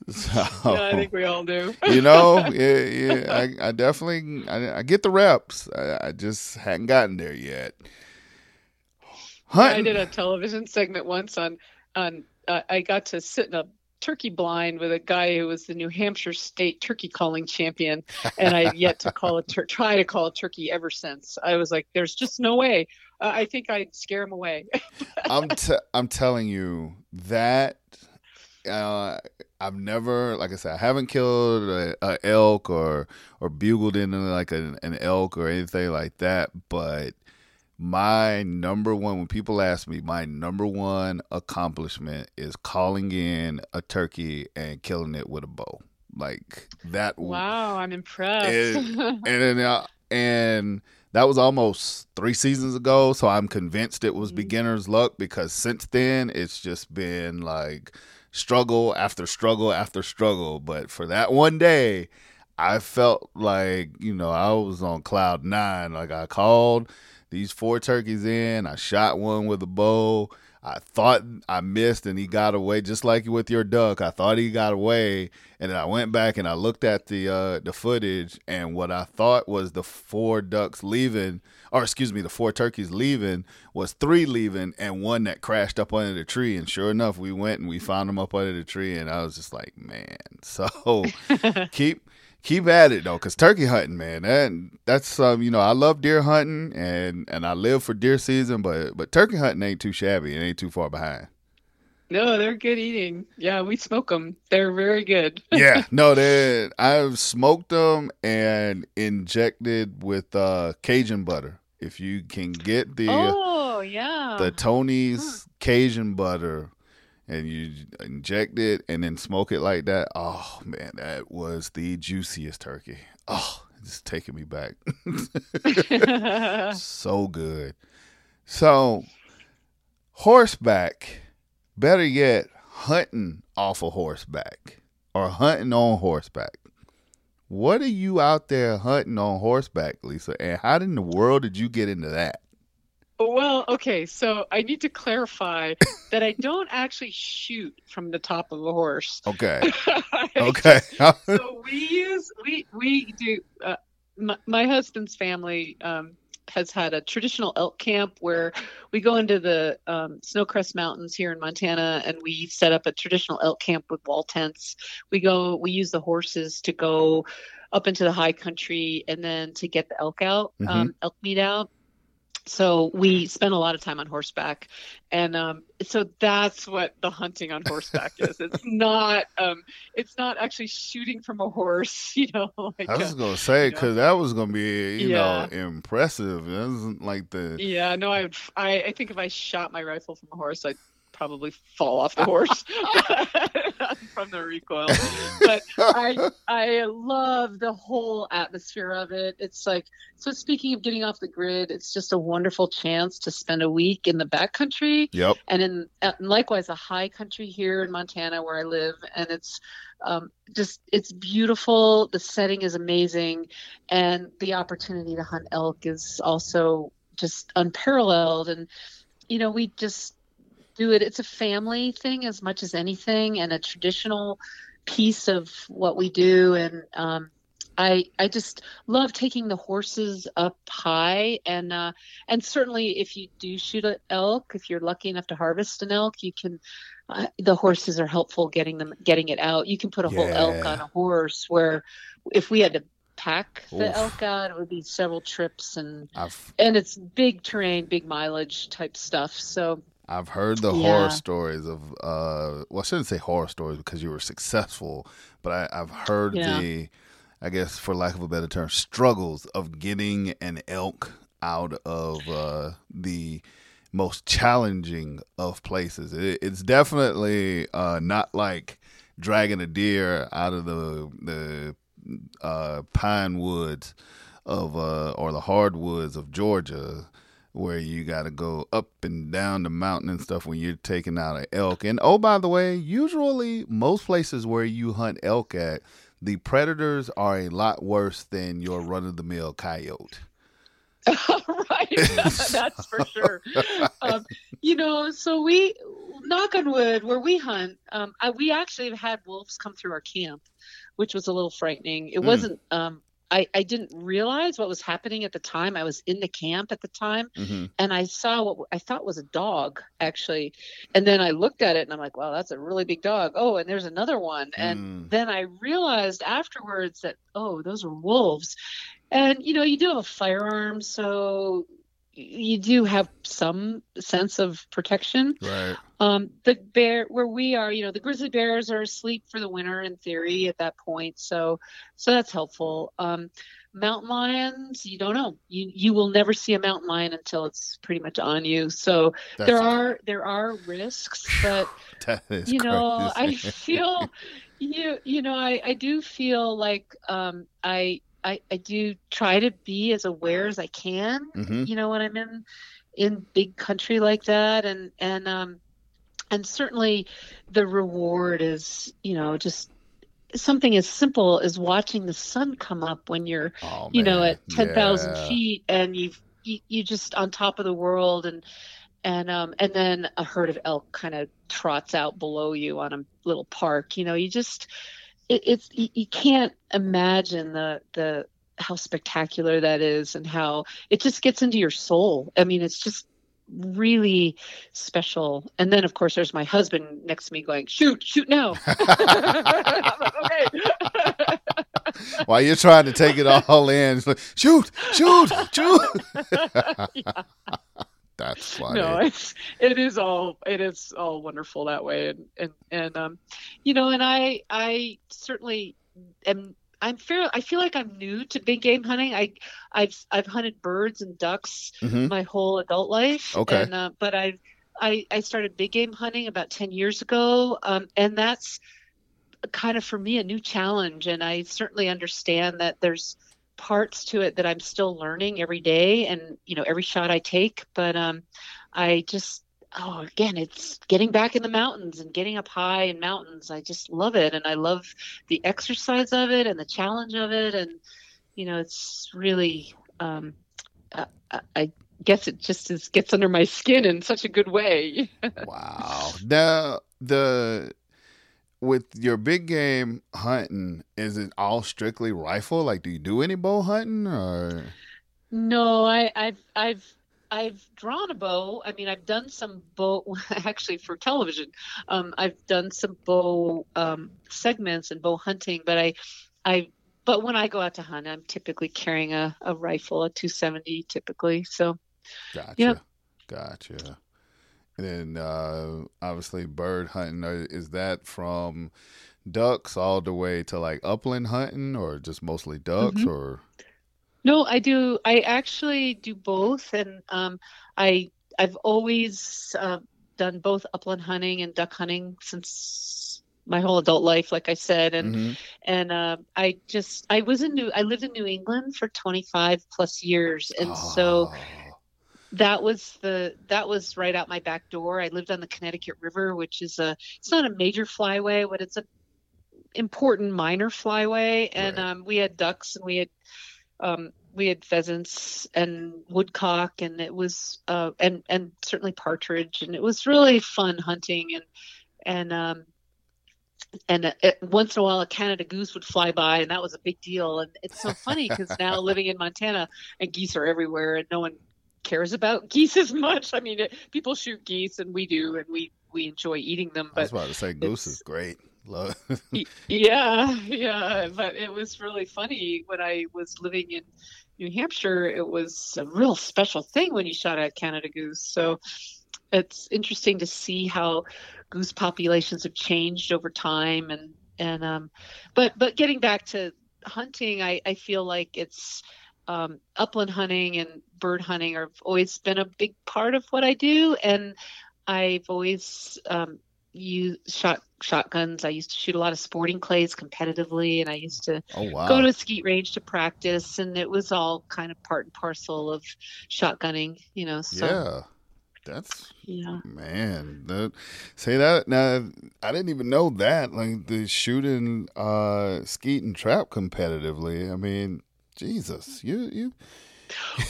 So, *laughs* yeah, I think we all do. *laughs* you know, *laughs* yeah, yeah, I, I definitely I, I get the reps. I, I just hadn't gotten there yet. I did a television segment once on on uh, I got to sit in a turkey blind with a guy who was the New Hampshire state turkey calling champion and I've yet to call a tur- try to call a turkey ever since. I was like there's just no way. Uh, I think I'd scare him away. I'm t- I'm telling you that uh, I've never, like I said, I haven't killed a, a elk or or bugled in like an, an elk or anything like that. But my number one, when people ask me, my number one accomplishment is calling in a turkey and killing it with a bow. Like that. wow, I'm impressed. And- *laughs* and then, uh, and that was almost three seasons ago. So I'm convinced it was Mhm. beginner's luck because since then it's just been like struggle after struggle after struggle. But for that one day, I felt like you know I was on cloud nine. Like I called these four turkeys in. I shot one with a bow. I thought I missed and he got away, just like with your duck. I thought he got away, and then I went back and I looked at the uh, the footage, and what I thought was the four ducks leaving, or excuse me, the four turkeys leaving, was three leaving and one that crashed up under the tree. And sure enough, we went and we found them up under the tree, and I was just like, man. *laughs* So *laughs* keep keep at it though, cause turkey hunting, man, that that's um, you know, I love deer hunting and and I live for deer season, but but turkey hunting ain't too shabby, it ain't too far behind. no, they're good eating. Yeah, we smoke them. They're very good. *laughs* yeah, no, they I've smoked them and injected with uh Cajun butter. If you can get the Oh yeah. the Tony's Cajun butter and you inject it and then smoke it like that. Oh man, that was the juiciest turkey. Oh, it's taking me back. *laughs* *laughs* so good. So, horseback, better yet, hunting off a horseback or hunting on horseback. What are you out there hunting on horseback, Lisa? And how in the world did you get into that? Well, okay, so I need to clarify that I don't actually shoot from the top of a horse. Okay. *laughs* Okay. so we use we we do. Uh, my, my husband's family um, has had a traditional elk camp where we go into the um, Snowcrest Mountains here in Montana, and we set up a traditional elk camp with wall tents. We go, we use the horses to go up into the high country, and then to get the elk out, um, elk meat out. So we spend a lot of time on horseback and um, so that's what the hunting on horseback is it's *laughs* not um, it's not actually shooting from a horse *laughs* you know like I was a- gonna say because that was gonna be you Yeah. know impressive. It wasn't like the yeah no i would I, I think if i shot my rifle from a horse i'd probably fall off the horse *laughs* from the recoil but I I love the whole atmosphere of it. It's like so. Speaking of getting off the grid, it's just a wonderful chance to spend a week in the backcountry yep. and in and likewise a high country here in Montana where I live, and it's um, just it's beautiful. The setting is amazing, and the opportunity to hunt elk is also just unparalleled. And you know, we just do it. It's a family thing as much as anything, and a traditional piece of what we do. And um, I I just love taking the horses up high, and uh, and certainly if you do shoot an elk, if you're lucky enough to harvest an elk, you can. Uh, the horses are helpful getting them getting it out. You can put a whole elk on a horse. Where if we had to pack the Oof. elk out, it would be several trips and I've and it's big terrain, big mileage type stuff. So I've heard the Yeah. horror stories of uh well I shouldn't say horror stories because you were successful, but I, I've heard Yeah. the I guess for lack of a better term, struggles of getting an elk out of uh the most challenging of places. It, it's definitely uh not like dragging a deer out of the the uh pine woods of uh or the hardwoods of Georgia where you got to go up and down the mountain and stuff when you're taking out an elk. And oh, by the way, usually most places where you hunt elk at, the predators are a lot worse than your run of the mill coyote. *laughs* right *laughs* that's for sure um, you know so we knock on wood where we hunt um, I, we actually have had wolves come through our camp which was a little frightening it Mm. wasn't um, I, I didn't realize what was happening at the time. I was in the camp at the time hmm and i saw what i thought was a dog actually. And then i looked at it and i'm like wow that's a really big dog. Oh and there's another one. And Mm. then I realized afterwards that oh, those are wolves, and you know you do have a firearm, so you do have some sense of protection. Right. Um, the bear where we are, you know, the grizzly bears are asleep for the winter in theory at that point, so so that's helpful. Um, mountain lions, you don't know. You you will never see a mountain lion until it's pretty much on you. So That's, there are there are risks, but you know i feel you you know i i do feel like um i i i do try to be as aware as i can Mhm. you know when i'm in in big country like that and and um and certainly the reward is you know just something as simple as watching the sun come up when you're Oh, you know at 10,000 Yeah. feet and you've you, you just on top of the world and and um and then a herd of elk kind of trots out below you on a little park you know you just it, it's you, you can't imagine the the how spectacular that is and how it just gets into your soul. I mean it's just really special. And then of course there's my husband next to me going shoot shoot now I'm like, okay While you're trying to take it all in, like, shoot, shoot, shoot. *laughs* That's funny. no it's it is all it is all wonderful that way and and and um you know and i i certainly am i'm fair i feel like i'm new to big game hunting i i've i've hunted birds and ducks Mhm. my whole adult life Okay. and uh, but i i i started big game hunting about 10 years ago um and that's kind of for me a new challenge and i certainly understand that there's parts to it that i'm still learning every day and you know every shot i take but um i just oh again it's getting back in the mountains and getting up high in mountains i just love it and i love the exercise of it and the challenge of it and you know it's really um i, I- guess it just is, gets under my skin in such a good way *laughs* Wow. Now the with your big game hunting, is it all strictly rifle? Like, do you do any bow hunting or? No, I, I've I've I've drawn a bow. I mean, I've done some bow *laughs* actually for television. Um, I've done some bow um, segments and bow hunting, but I I but when I go out to hunt, I'm typically carrying a, a rifle, a 270 typically. So Gotcha. Yep. Gotcha. And then uh, obviously bird hunting uh, is that from ducks all the way to like upland hunting or just mostly ducks Mhm. or No, I do. I actually do both, and um, I I've always uh, done both upland hunting and duck hunting since my whole adult life, like I said, and Mhm. and uh, I just I was in New I lived in New England for 25 plus years, and so Oh, that was the that was right out my back door. I lived on the Connecticut River, which is a it's not a major flyway, but it's a important minor flyway. And Right. um, we had ducks and we had um, we had pheasants and woodcock, and it was uh, and and certainly partridge, and it was really fun hunting and and um, and uh, once in a while a Canada goose would fly by, and that was a big deal. And it's so funny because now *laughs* living in Montana, and geese are everywhere, and no one cares about *laughs* geese as much. I mean, it, people shoot geese, and we do, and we we enjoy eating them. But I was about to say goose is great. Love. *laughs* yeah, yeah. But it was really funny when I was living in New Hampshire. It was a real special thing when you shot at Canada goose. So it's interesting to see how goose populations have changed over time and and um but but getting back to hunting i i feel like it's um upland hunting and bird hunting have always been a big part of what i do and i've always um you shot shotguns i used to shoot a lot of sporting clays competitively and i used to oh wow. go to a skeet range to practice and it was all kind of part and parcel of shotgunning you know so yeah. That's yeah Man, that, say that now. I didn't even know that. Like the shooting, uh, skeet and trap competitively. I mean, Jesus, you you.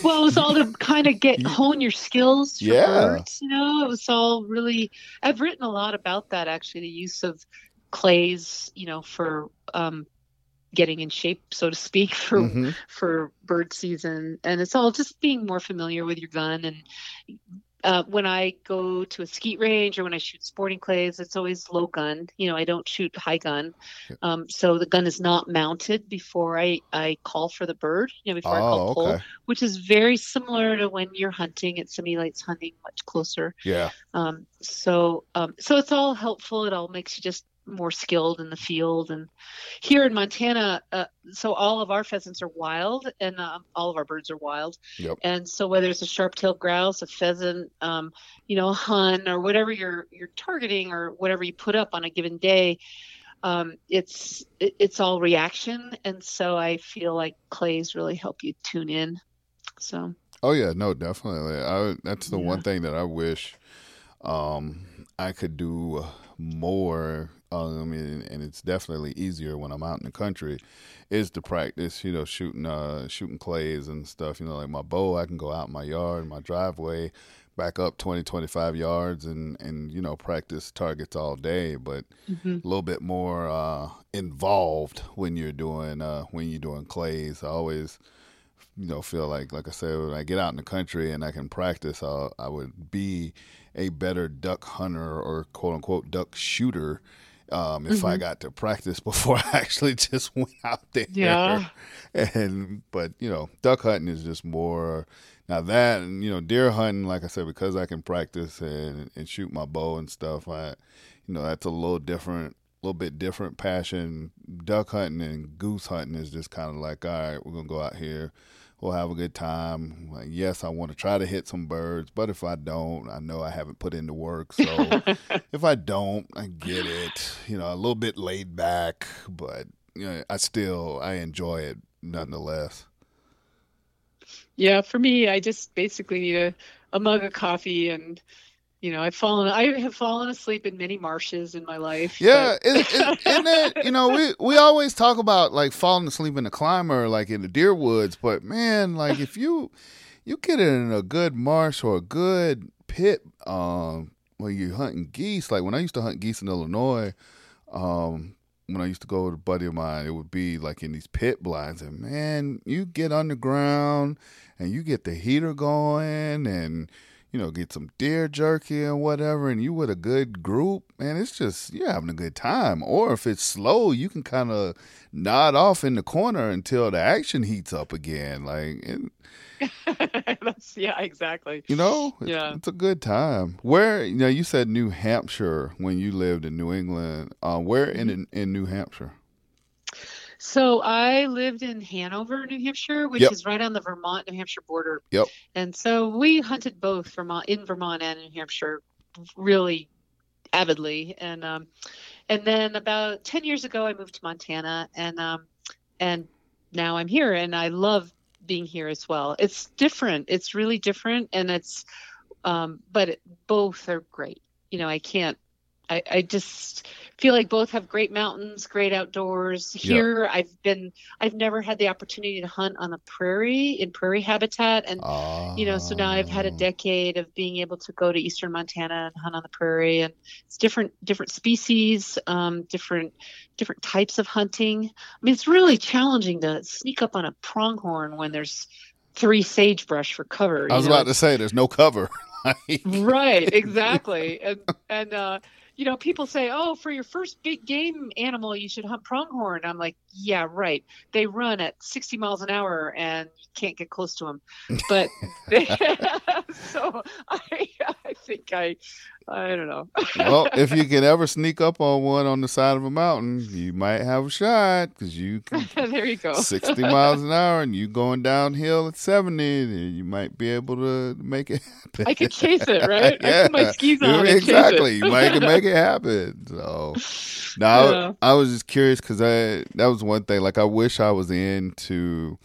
Well, it was all to kind of get *laughs* hone your skills for Yeah. birds. You know, it was all really. I've written a lot about that actually, the use of clays. You know, for um, getting in shape, so to speak, *laughs* for Mhm. for bird season, and it's all just being more familiar with your gun. And uh, when I go to a skeet range or when I shoot sporting clays, it's always low gun. You know, I don't shoot high gun, um, so the gun is not mounted before I I call for the bird. You know, before I call Oh, pull okay. which is very similar to when you're hunting. It simulates hunting much closer. Yeah. Um, so, um, so it's all helpful. It all makes you just more skilled in the field. And here in Montana, uh, so all of our pheasants are wild, and um, all of our birds are wild. Yep. And so whether it's a sharp-tailed grouse, a pheasant, um, you know, a hun, or whatever you're you're targeting, or whatever you put up on a given day. Um, it's it, it's all reaction, and so I feel like clays really help you tune in. So Oh yeah, no, definitely. I that's the one thing that I wish um I could do more. I mean, and it's definitely easier when I'm out in the country, is to practice. You know, shooting uh shooting clays and stuff. You know, like my bow, I can go out in my yard, my driveway, back up 20, 25 yards, and and you know practice targets all day. But mhm. a little bit more uh, involved when you're doing uh, when you're doing clays. I always, you know, feel like like I said, when I get out in the country and I can practice, i I would be a better duck hunter or quote unquote duck shooter. Um, if I Mhm. got to practice *laughs* before I actually just went out there, Yeah. and but you know, duck hunting is just more now that and you know, deer hunting, like I said, because I can practice and and shoot my bow and stuff. I, you know, that's a little different, a little bit different passion. Duck hunting and goose hunting is just kind of like, all right, we're gonna go out here. We'll have a good time. Like, yes, I want to try to hit some birds, but if I don't, I know I haven't put in the work. So *laughs* if I don't, I get it. You know, a little bit laid back, but you know, I still I enjoy it nonetheless. Yeah, for me, I just basically need a, a mug of coffee, and you know, I've fallen. I have fallen asleep in many marshes in my life. Yeah, but- is, is, isn't it? You know, we we always talk about like falling asleep in the climber, like in the deer woods, but man, like if you you get in a good marsh or a good pit, um, when you're hunting geese, like when I used to hunt geese in Illinois, um, when I used to go with a buddy of mine, it would be like in these pit blinds, and man, you get underground and you get the heater going and you know, get some deer jerky and whatever, and you with a good group, man, it's just you're having a good time. Or if it's slow, you can kind of nod off in the corner until the action heats up again. Like, it, *laughs* That's yeah, exactly. You know, it's, Yeah. it's a good time. Where you know you said New Hampshire when you lived in New England. Uh, where in Mm-hmm. in New Hampshire? So I lived in Hanover, New Hampshire, which Yep. is right on the Vermont New Hampshire border. Yep. And so we hunted both Vermont in Vermont and New Hampshire really avidly. And um and then about 10 years ago I moved to Montana and um and now I'm here and I love being here as well. It's different. It's really different and it's um but it, both are great. You know, I can't I, I just feel like both have great mountains, great outdoors. Yep. Here, I've been, I've never had the opportunity to hunt on the prairie in prairie habitat, and you know, so now I've had a Oh. decade of being able to go to eastern Montana and hunt on the prairie, and it's different, different species, um, different, different types of hunting. I mean, it's really challenging to sneak up on a pronghorn when there's three sagebrush for cover. I was know? about to say there's no cover. *laughs* Right exactly and and uh you know people say oh for your first big game animal you should hunt pronghorn. I'm like yeah right they run at 60 miles an hour and you can't get close to them but *laughs* *laughs* so i i think i i don't know well, if you can ever *laughs* sneak up on one on the side of a mountain, you might have a shot because you can there you go 60 miles an hour and you going downhill at 70, then you might be able to make it happen. i could chase it right i put my skis on exactly. it. you might can make it happen. So, no, I- I, was just curious because I that was one thing. Like, I wish I was into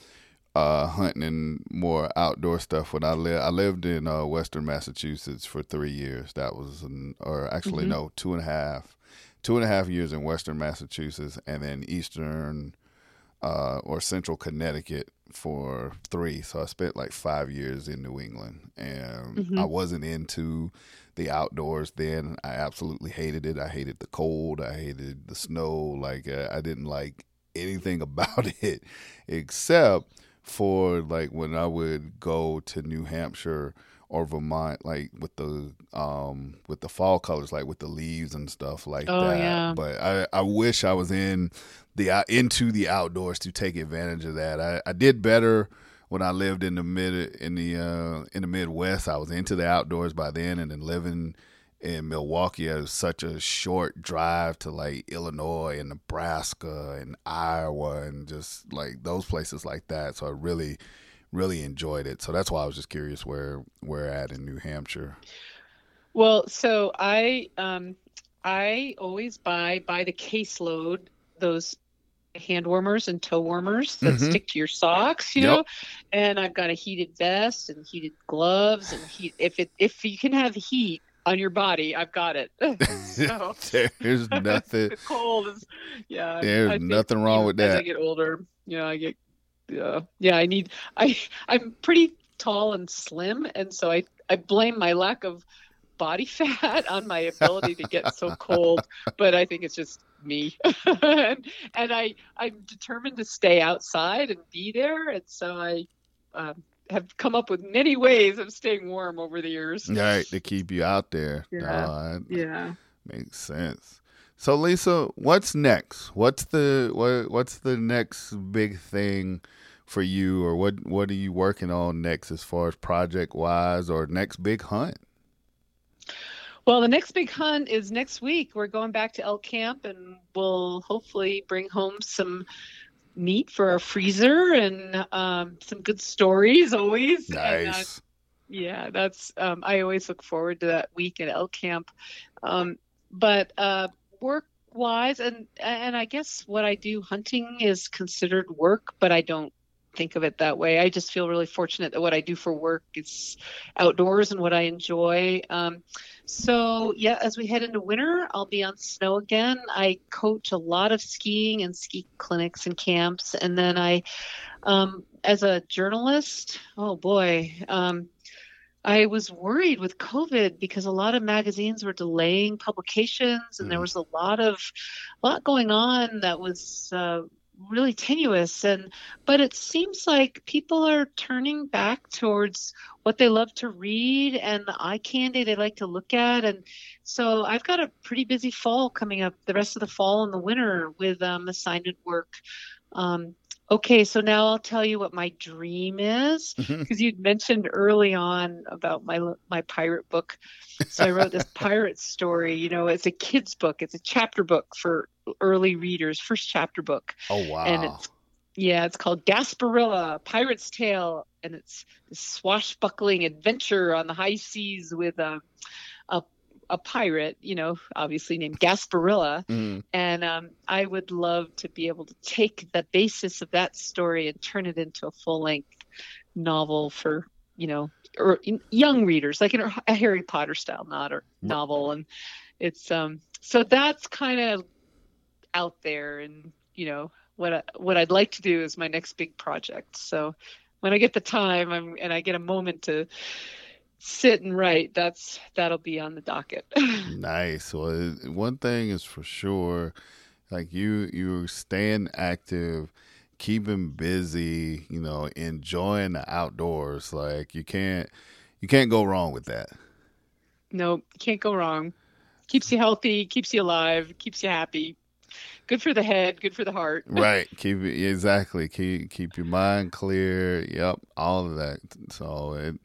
uh, hunting and more outdoor stuff when I lived. I lived in uh, Western Massachusetts for three years. That was, an, or actually, Mhm. no, two and a half, two and a half years in Western Massachusetts, and then Eastern uh, or Central Connecticut for three. So I spent like five years in New England, and Mhm. I wasn't into the outdoors then. I absolutely hated it. I hated the cold. I hated the snow. Like uh, I didn't like anything *laughs* about it except for like when I would go to New Hampshire or Vermont, like with the um with the fall colors, like with the leaves and stuff like Oh, that. yeah. But I I wish I was in the out- into the outdoors to take advantage of that. I, I did better when I lived in the mid in the uh, in the Midwest. I was into the outdoors by then, and then living in Milwaukee was such a short drive to like Illinois and Nebraska and Iowa and just like those places like that. So I really really enjoyed it. So that's why I was just curious where where at in New Hampshire. Well, so I um I always buy by the caseload those hand warmers and toe warmers that Mhm. stick to your socks, you Yep. know. And I've got a heated vest and heated gloves and heat if it if you can have heat on your body, I've got it. *laughs* so *laughs* There's nothing the *laughs* cold is yeah. There's I think nothing wrong even with As I that. get older, yeah, I get yeah, yeah. I need I I'm pretty tall and slim, and so I I blame my lack of body fat on my ability to get so cold. But I think it's just me, and, and I I'm determined to stay outside and be there, and so I. Um, have come up with many ways of staying warm over the years. right to keep you out there. Yeah. No, that Yeah. makes sense. So Lisa, what's next? What's the what, what's the next big thing for you, or what what are you working on next as far as project wise, or next big hunt? Well, the next big hunt is next week. We're going back to elk camp, and we'll hopefully bring home some meat for our freezer and um, some good stories always. And, uh, Nice. yeah, that's um, I always look forward to that week at elk camp. Um, but uh, work wise, and and I guess what I do hunting is considered work, but I don't think of it that way. I just feel really fortunate that what I do for work is outdoors and what I enjoy. Um, so yeah, as we head into winter, I'll be on snow again. I coach a lot of skiing and ski clinics and camps, and then I, um, as a journalist, oh boy, um, I was worried with COVID because a lot of magazines were delaying publications, and there Mhm. was a lot of, a lot going on that was. Uh, really tenuous and but it seems like people are turning back towards what they love to read and the eye candy they like to look at and so i've got a pretty busy fall coming up the rest of the fall and the winter with um, assignment work. Um, Okay, so now I'll tell you what my dream is mm-hmm. because you'd mentioned early on about my my pirate book. So I wrote this *laughs* pirate story. You know, it's a kids book. It's a chapter book for early readers, first chapter book. Oh wow. and it's yeah, it's called Gasparilla, Pirate's Tale, and it's this swashbuckling adventure on the high seas with um, a a, a pirate, you know, obviously named Gasparilla. Mm, And um, I would love to be able to take the basis of that story and turn it into a full length novel for you know or young readers, like in a Harry Potter style, novel. And it's um so that's kind of out there, and you know what I, what I'd like to do is my next big project. So when I get the time I'm, and I get a moment to sit and write, that's that'll be on the docket. *laughs* nice. Well, one thing is for sure, like you, you're staying active, keeping busy. You know, enjoying the outdoors. Like you can't, you can't go wrong with that. no, can't go wrong. Keeps you healthy, keeps you alive, keeps you happy. Good for the head, good for the heart. *laughs* right keep it exactly keep keep your mind clear yep all of that so it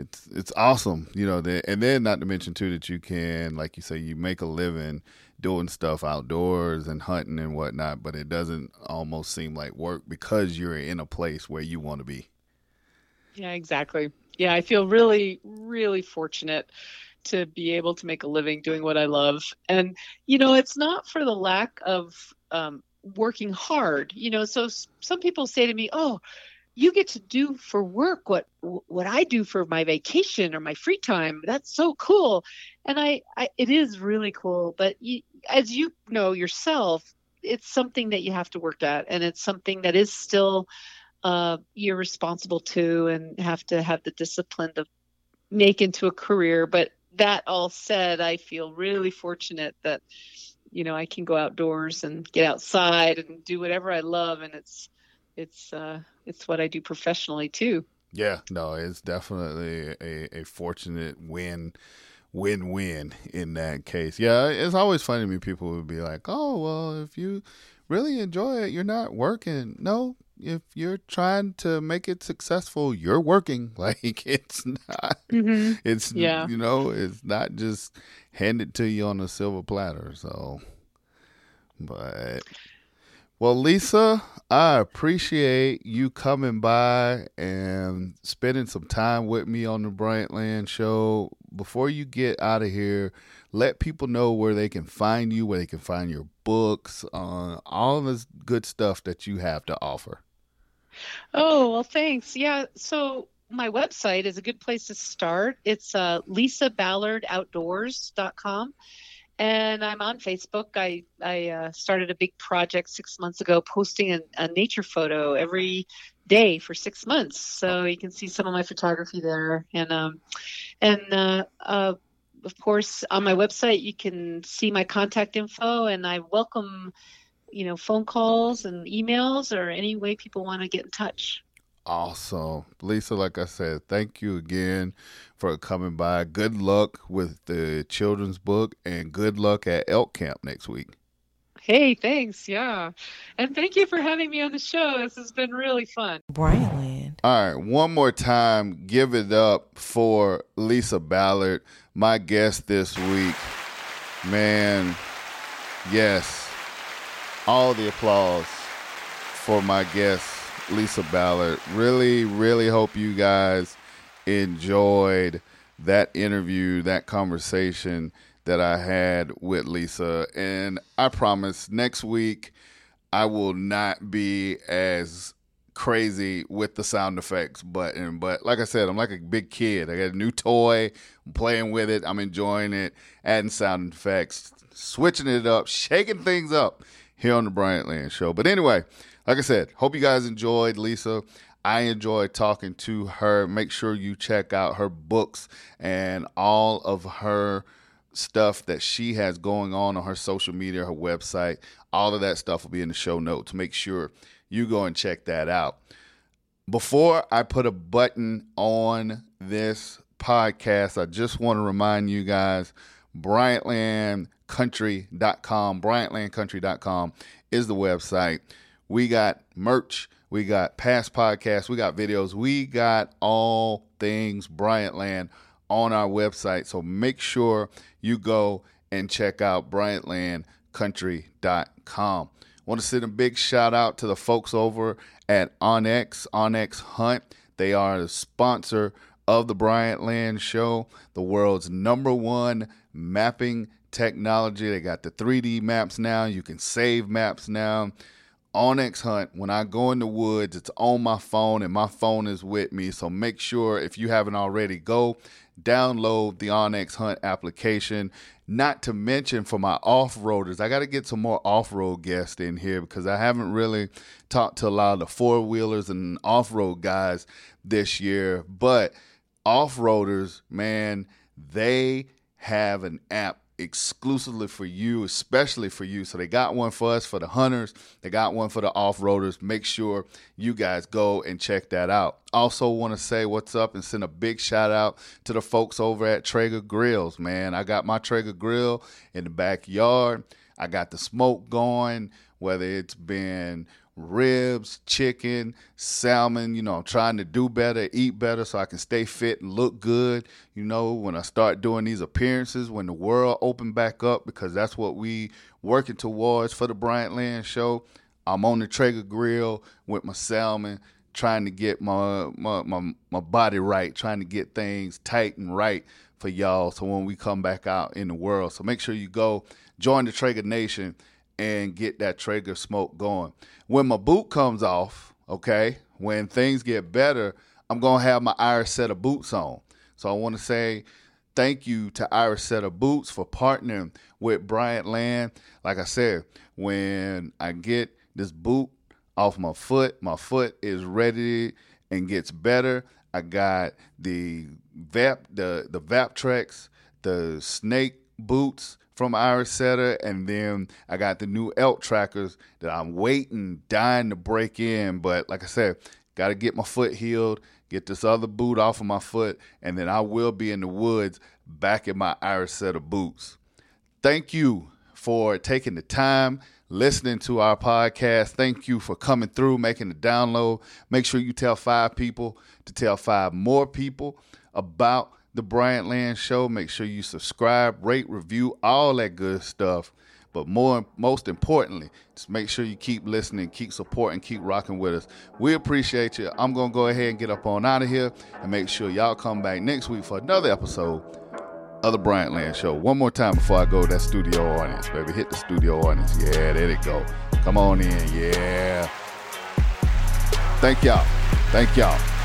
it's it's awesome you know the, and then not to mention too that you can like you say you make a living doing stuff outdoors and hunting and whatnot but it doesn't almost seem like work because you're in a place where you want to be Yeah, exactly. Yeah, I feel really, really fortunate to be able to make a living doing what I love. And, you know, it's not for the lack of um, working hard. You know, so some people say to me, oh, you get to do for work what what I do for my vacation or my free time. That's so cool. And I, I it is really cool. But you, as you know yourself, it's something that you have to work at, and it's something that is still uh, you're responsible to and have to have the discipline to make into a career. But that all said, I feel really fortunate that you know I can go outdoors and get outside and do whatever I love, and it's it's uh, it's what I do professionally too. yeah no it's definitely a, a fortunate win win-win in that case yeah it's always funny to me people would be like oh well if you really enjoy it you're not working no if you're trying to make it successful you're working *laughs* like it's not Mm-hmm. it's Yeah. you know it's not just handed to you on a silver platter so but well lisa i appreciate you coming by and spending some time with me on the bryantland show before you get out of here let people know where they can find you where they can find your books uh, all this good stuff that you have to offer Oh, well, thanks. Yeah. So my website is a good place to start. It's uh, lisaballardoutdoors.com. And I'm on Facebook. I, I uh, started a big project six months ago, posting a, a nature photo every day for six months. So you can see some of my photography there. And, um, and uh, uh, of course, on my website, you can see my contact info, and I welcome you know, phone calls and emails or any way people want to get in touch. Awesome. Lisa, like I said, thank you again for coming by. Good luck with the children's book and good luck at Elk Camp next week. Hey, thanks. Yeah. And thank you for having me on the show. This has been really fun. Bryant Land. All right, one more time, give it up for Lisa Ballard, my guest this week. Man, yes, all the applause for my guest, Lisa Ballard. Really, really hope you guys enjoyed that interview, that conversation that I had with Lisa. And I promise next week I will not be as crazy with the sound effects button. But like I said, I'm like a big kid. I got a new toy. I'm playing with it. I'm enjoying it, adding sound effects, switching it up, shaking things up here on the Bryantland Show. But anyway, like I said, hope you guys enjoyed Lisa. I enjoyed talking to her. Make sure you check out her books and all of her stuff that she has going on on her social media, her website. All of that stuff will be in the show notes. Make sure you go and check that out. Before I put a button on this podcast, I just want to remind you guys BryantlandCountry.com. BryantlandCountry.com is the website. We got merch. We got past podcasts. We got videos. We got all things Bryantland on our website. So make sure you go and check out BryantlandCountry.com. Want to send a big shout out to the folks over at onX, onX Hunt. They are the sponsor of the Bryantland Show, the world's number one mapping technology. They got the 3D maps now. You can save maps now. onX Hunt, when I go in the woods, it's on my phone and my phone is with me. So make sure if you haven't already, go download the onX Hunt application. Not to mention for my off roaders, I got to get some more off road guests in here because I haven't really talked to a lot of the four wheelers and off road guys this year. But off roaders, man, they have an app exclusively for you, especially for you. So they got one for us for the hunters, they got one for the off roaders. Make sure you guys go and check that out. Also, want to say what's up and send a big shout out to the folks over at Traeger Grills, man. I got my Traeger grill in the backyard. I got the smoke going, whether it's been ribs, chicken, salmon. You know, I'm trying to do better, eat better so I can stay fit and look good. You know, when I start doing these appearances, when the world open back up, because that's what we working towards for the Bryantland show. I'm on the Traeger grill with my salmon, trying to get my, my my my body right, trying to get things tight and right for y'all. So when we come back out in the world, so make sure you go join the Traeger Nation and get that Traeger smoke going. When my boot comes off, okay, when things get better, I'm gonna have my Irish Setter boots on. So I want to say thank you to Irish Setter boots for partnering with Bryantland. Like I said, when I get this boot off my foot, my foot is ready and gets better. I got the Vap, the the VaprTreks, the Snake boots from Irish Setter, and then I got the new elk trackers that I'm waiting, dying to break in. But like I said, got to get my foot healed, get this other boot off of my foot, and then I will be in the woods back in my Irish Setter boots. Thank you for taking the time listening to our podcast. Thank you for coming through, making the download. Make sure you tell five people to tell five more people about the Bryantland Show. Make sure you subscribe, rate, review, all that good stuff. But more, most importantly, just make sure you keep listening, keep supporting, keep rocking with us. We appreciate you. I'm gonna go ahead and get up on out of here and make sure y'all come back next week for another episode of the Bryant Land Show. One more time before I go, that studio audience, baby. Hit the studio audience. Yeah, there they go. Come on in. Yeah. Thank y'all. Thank y'all.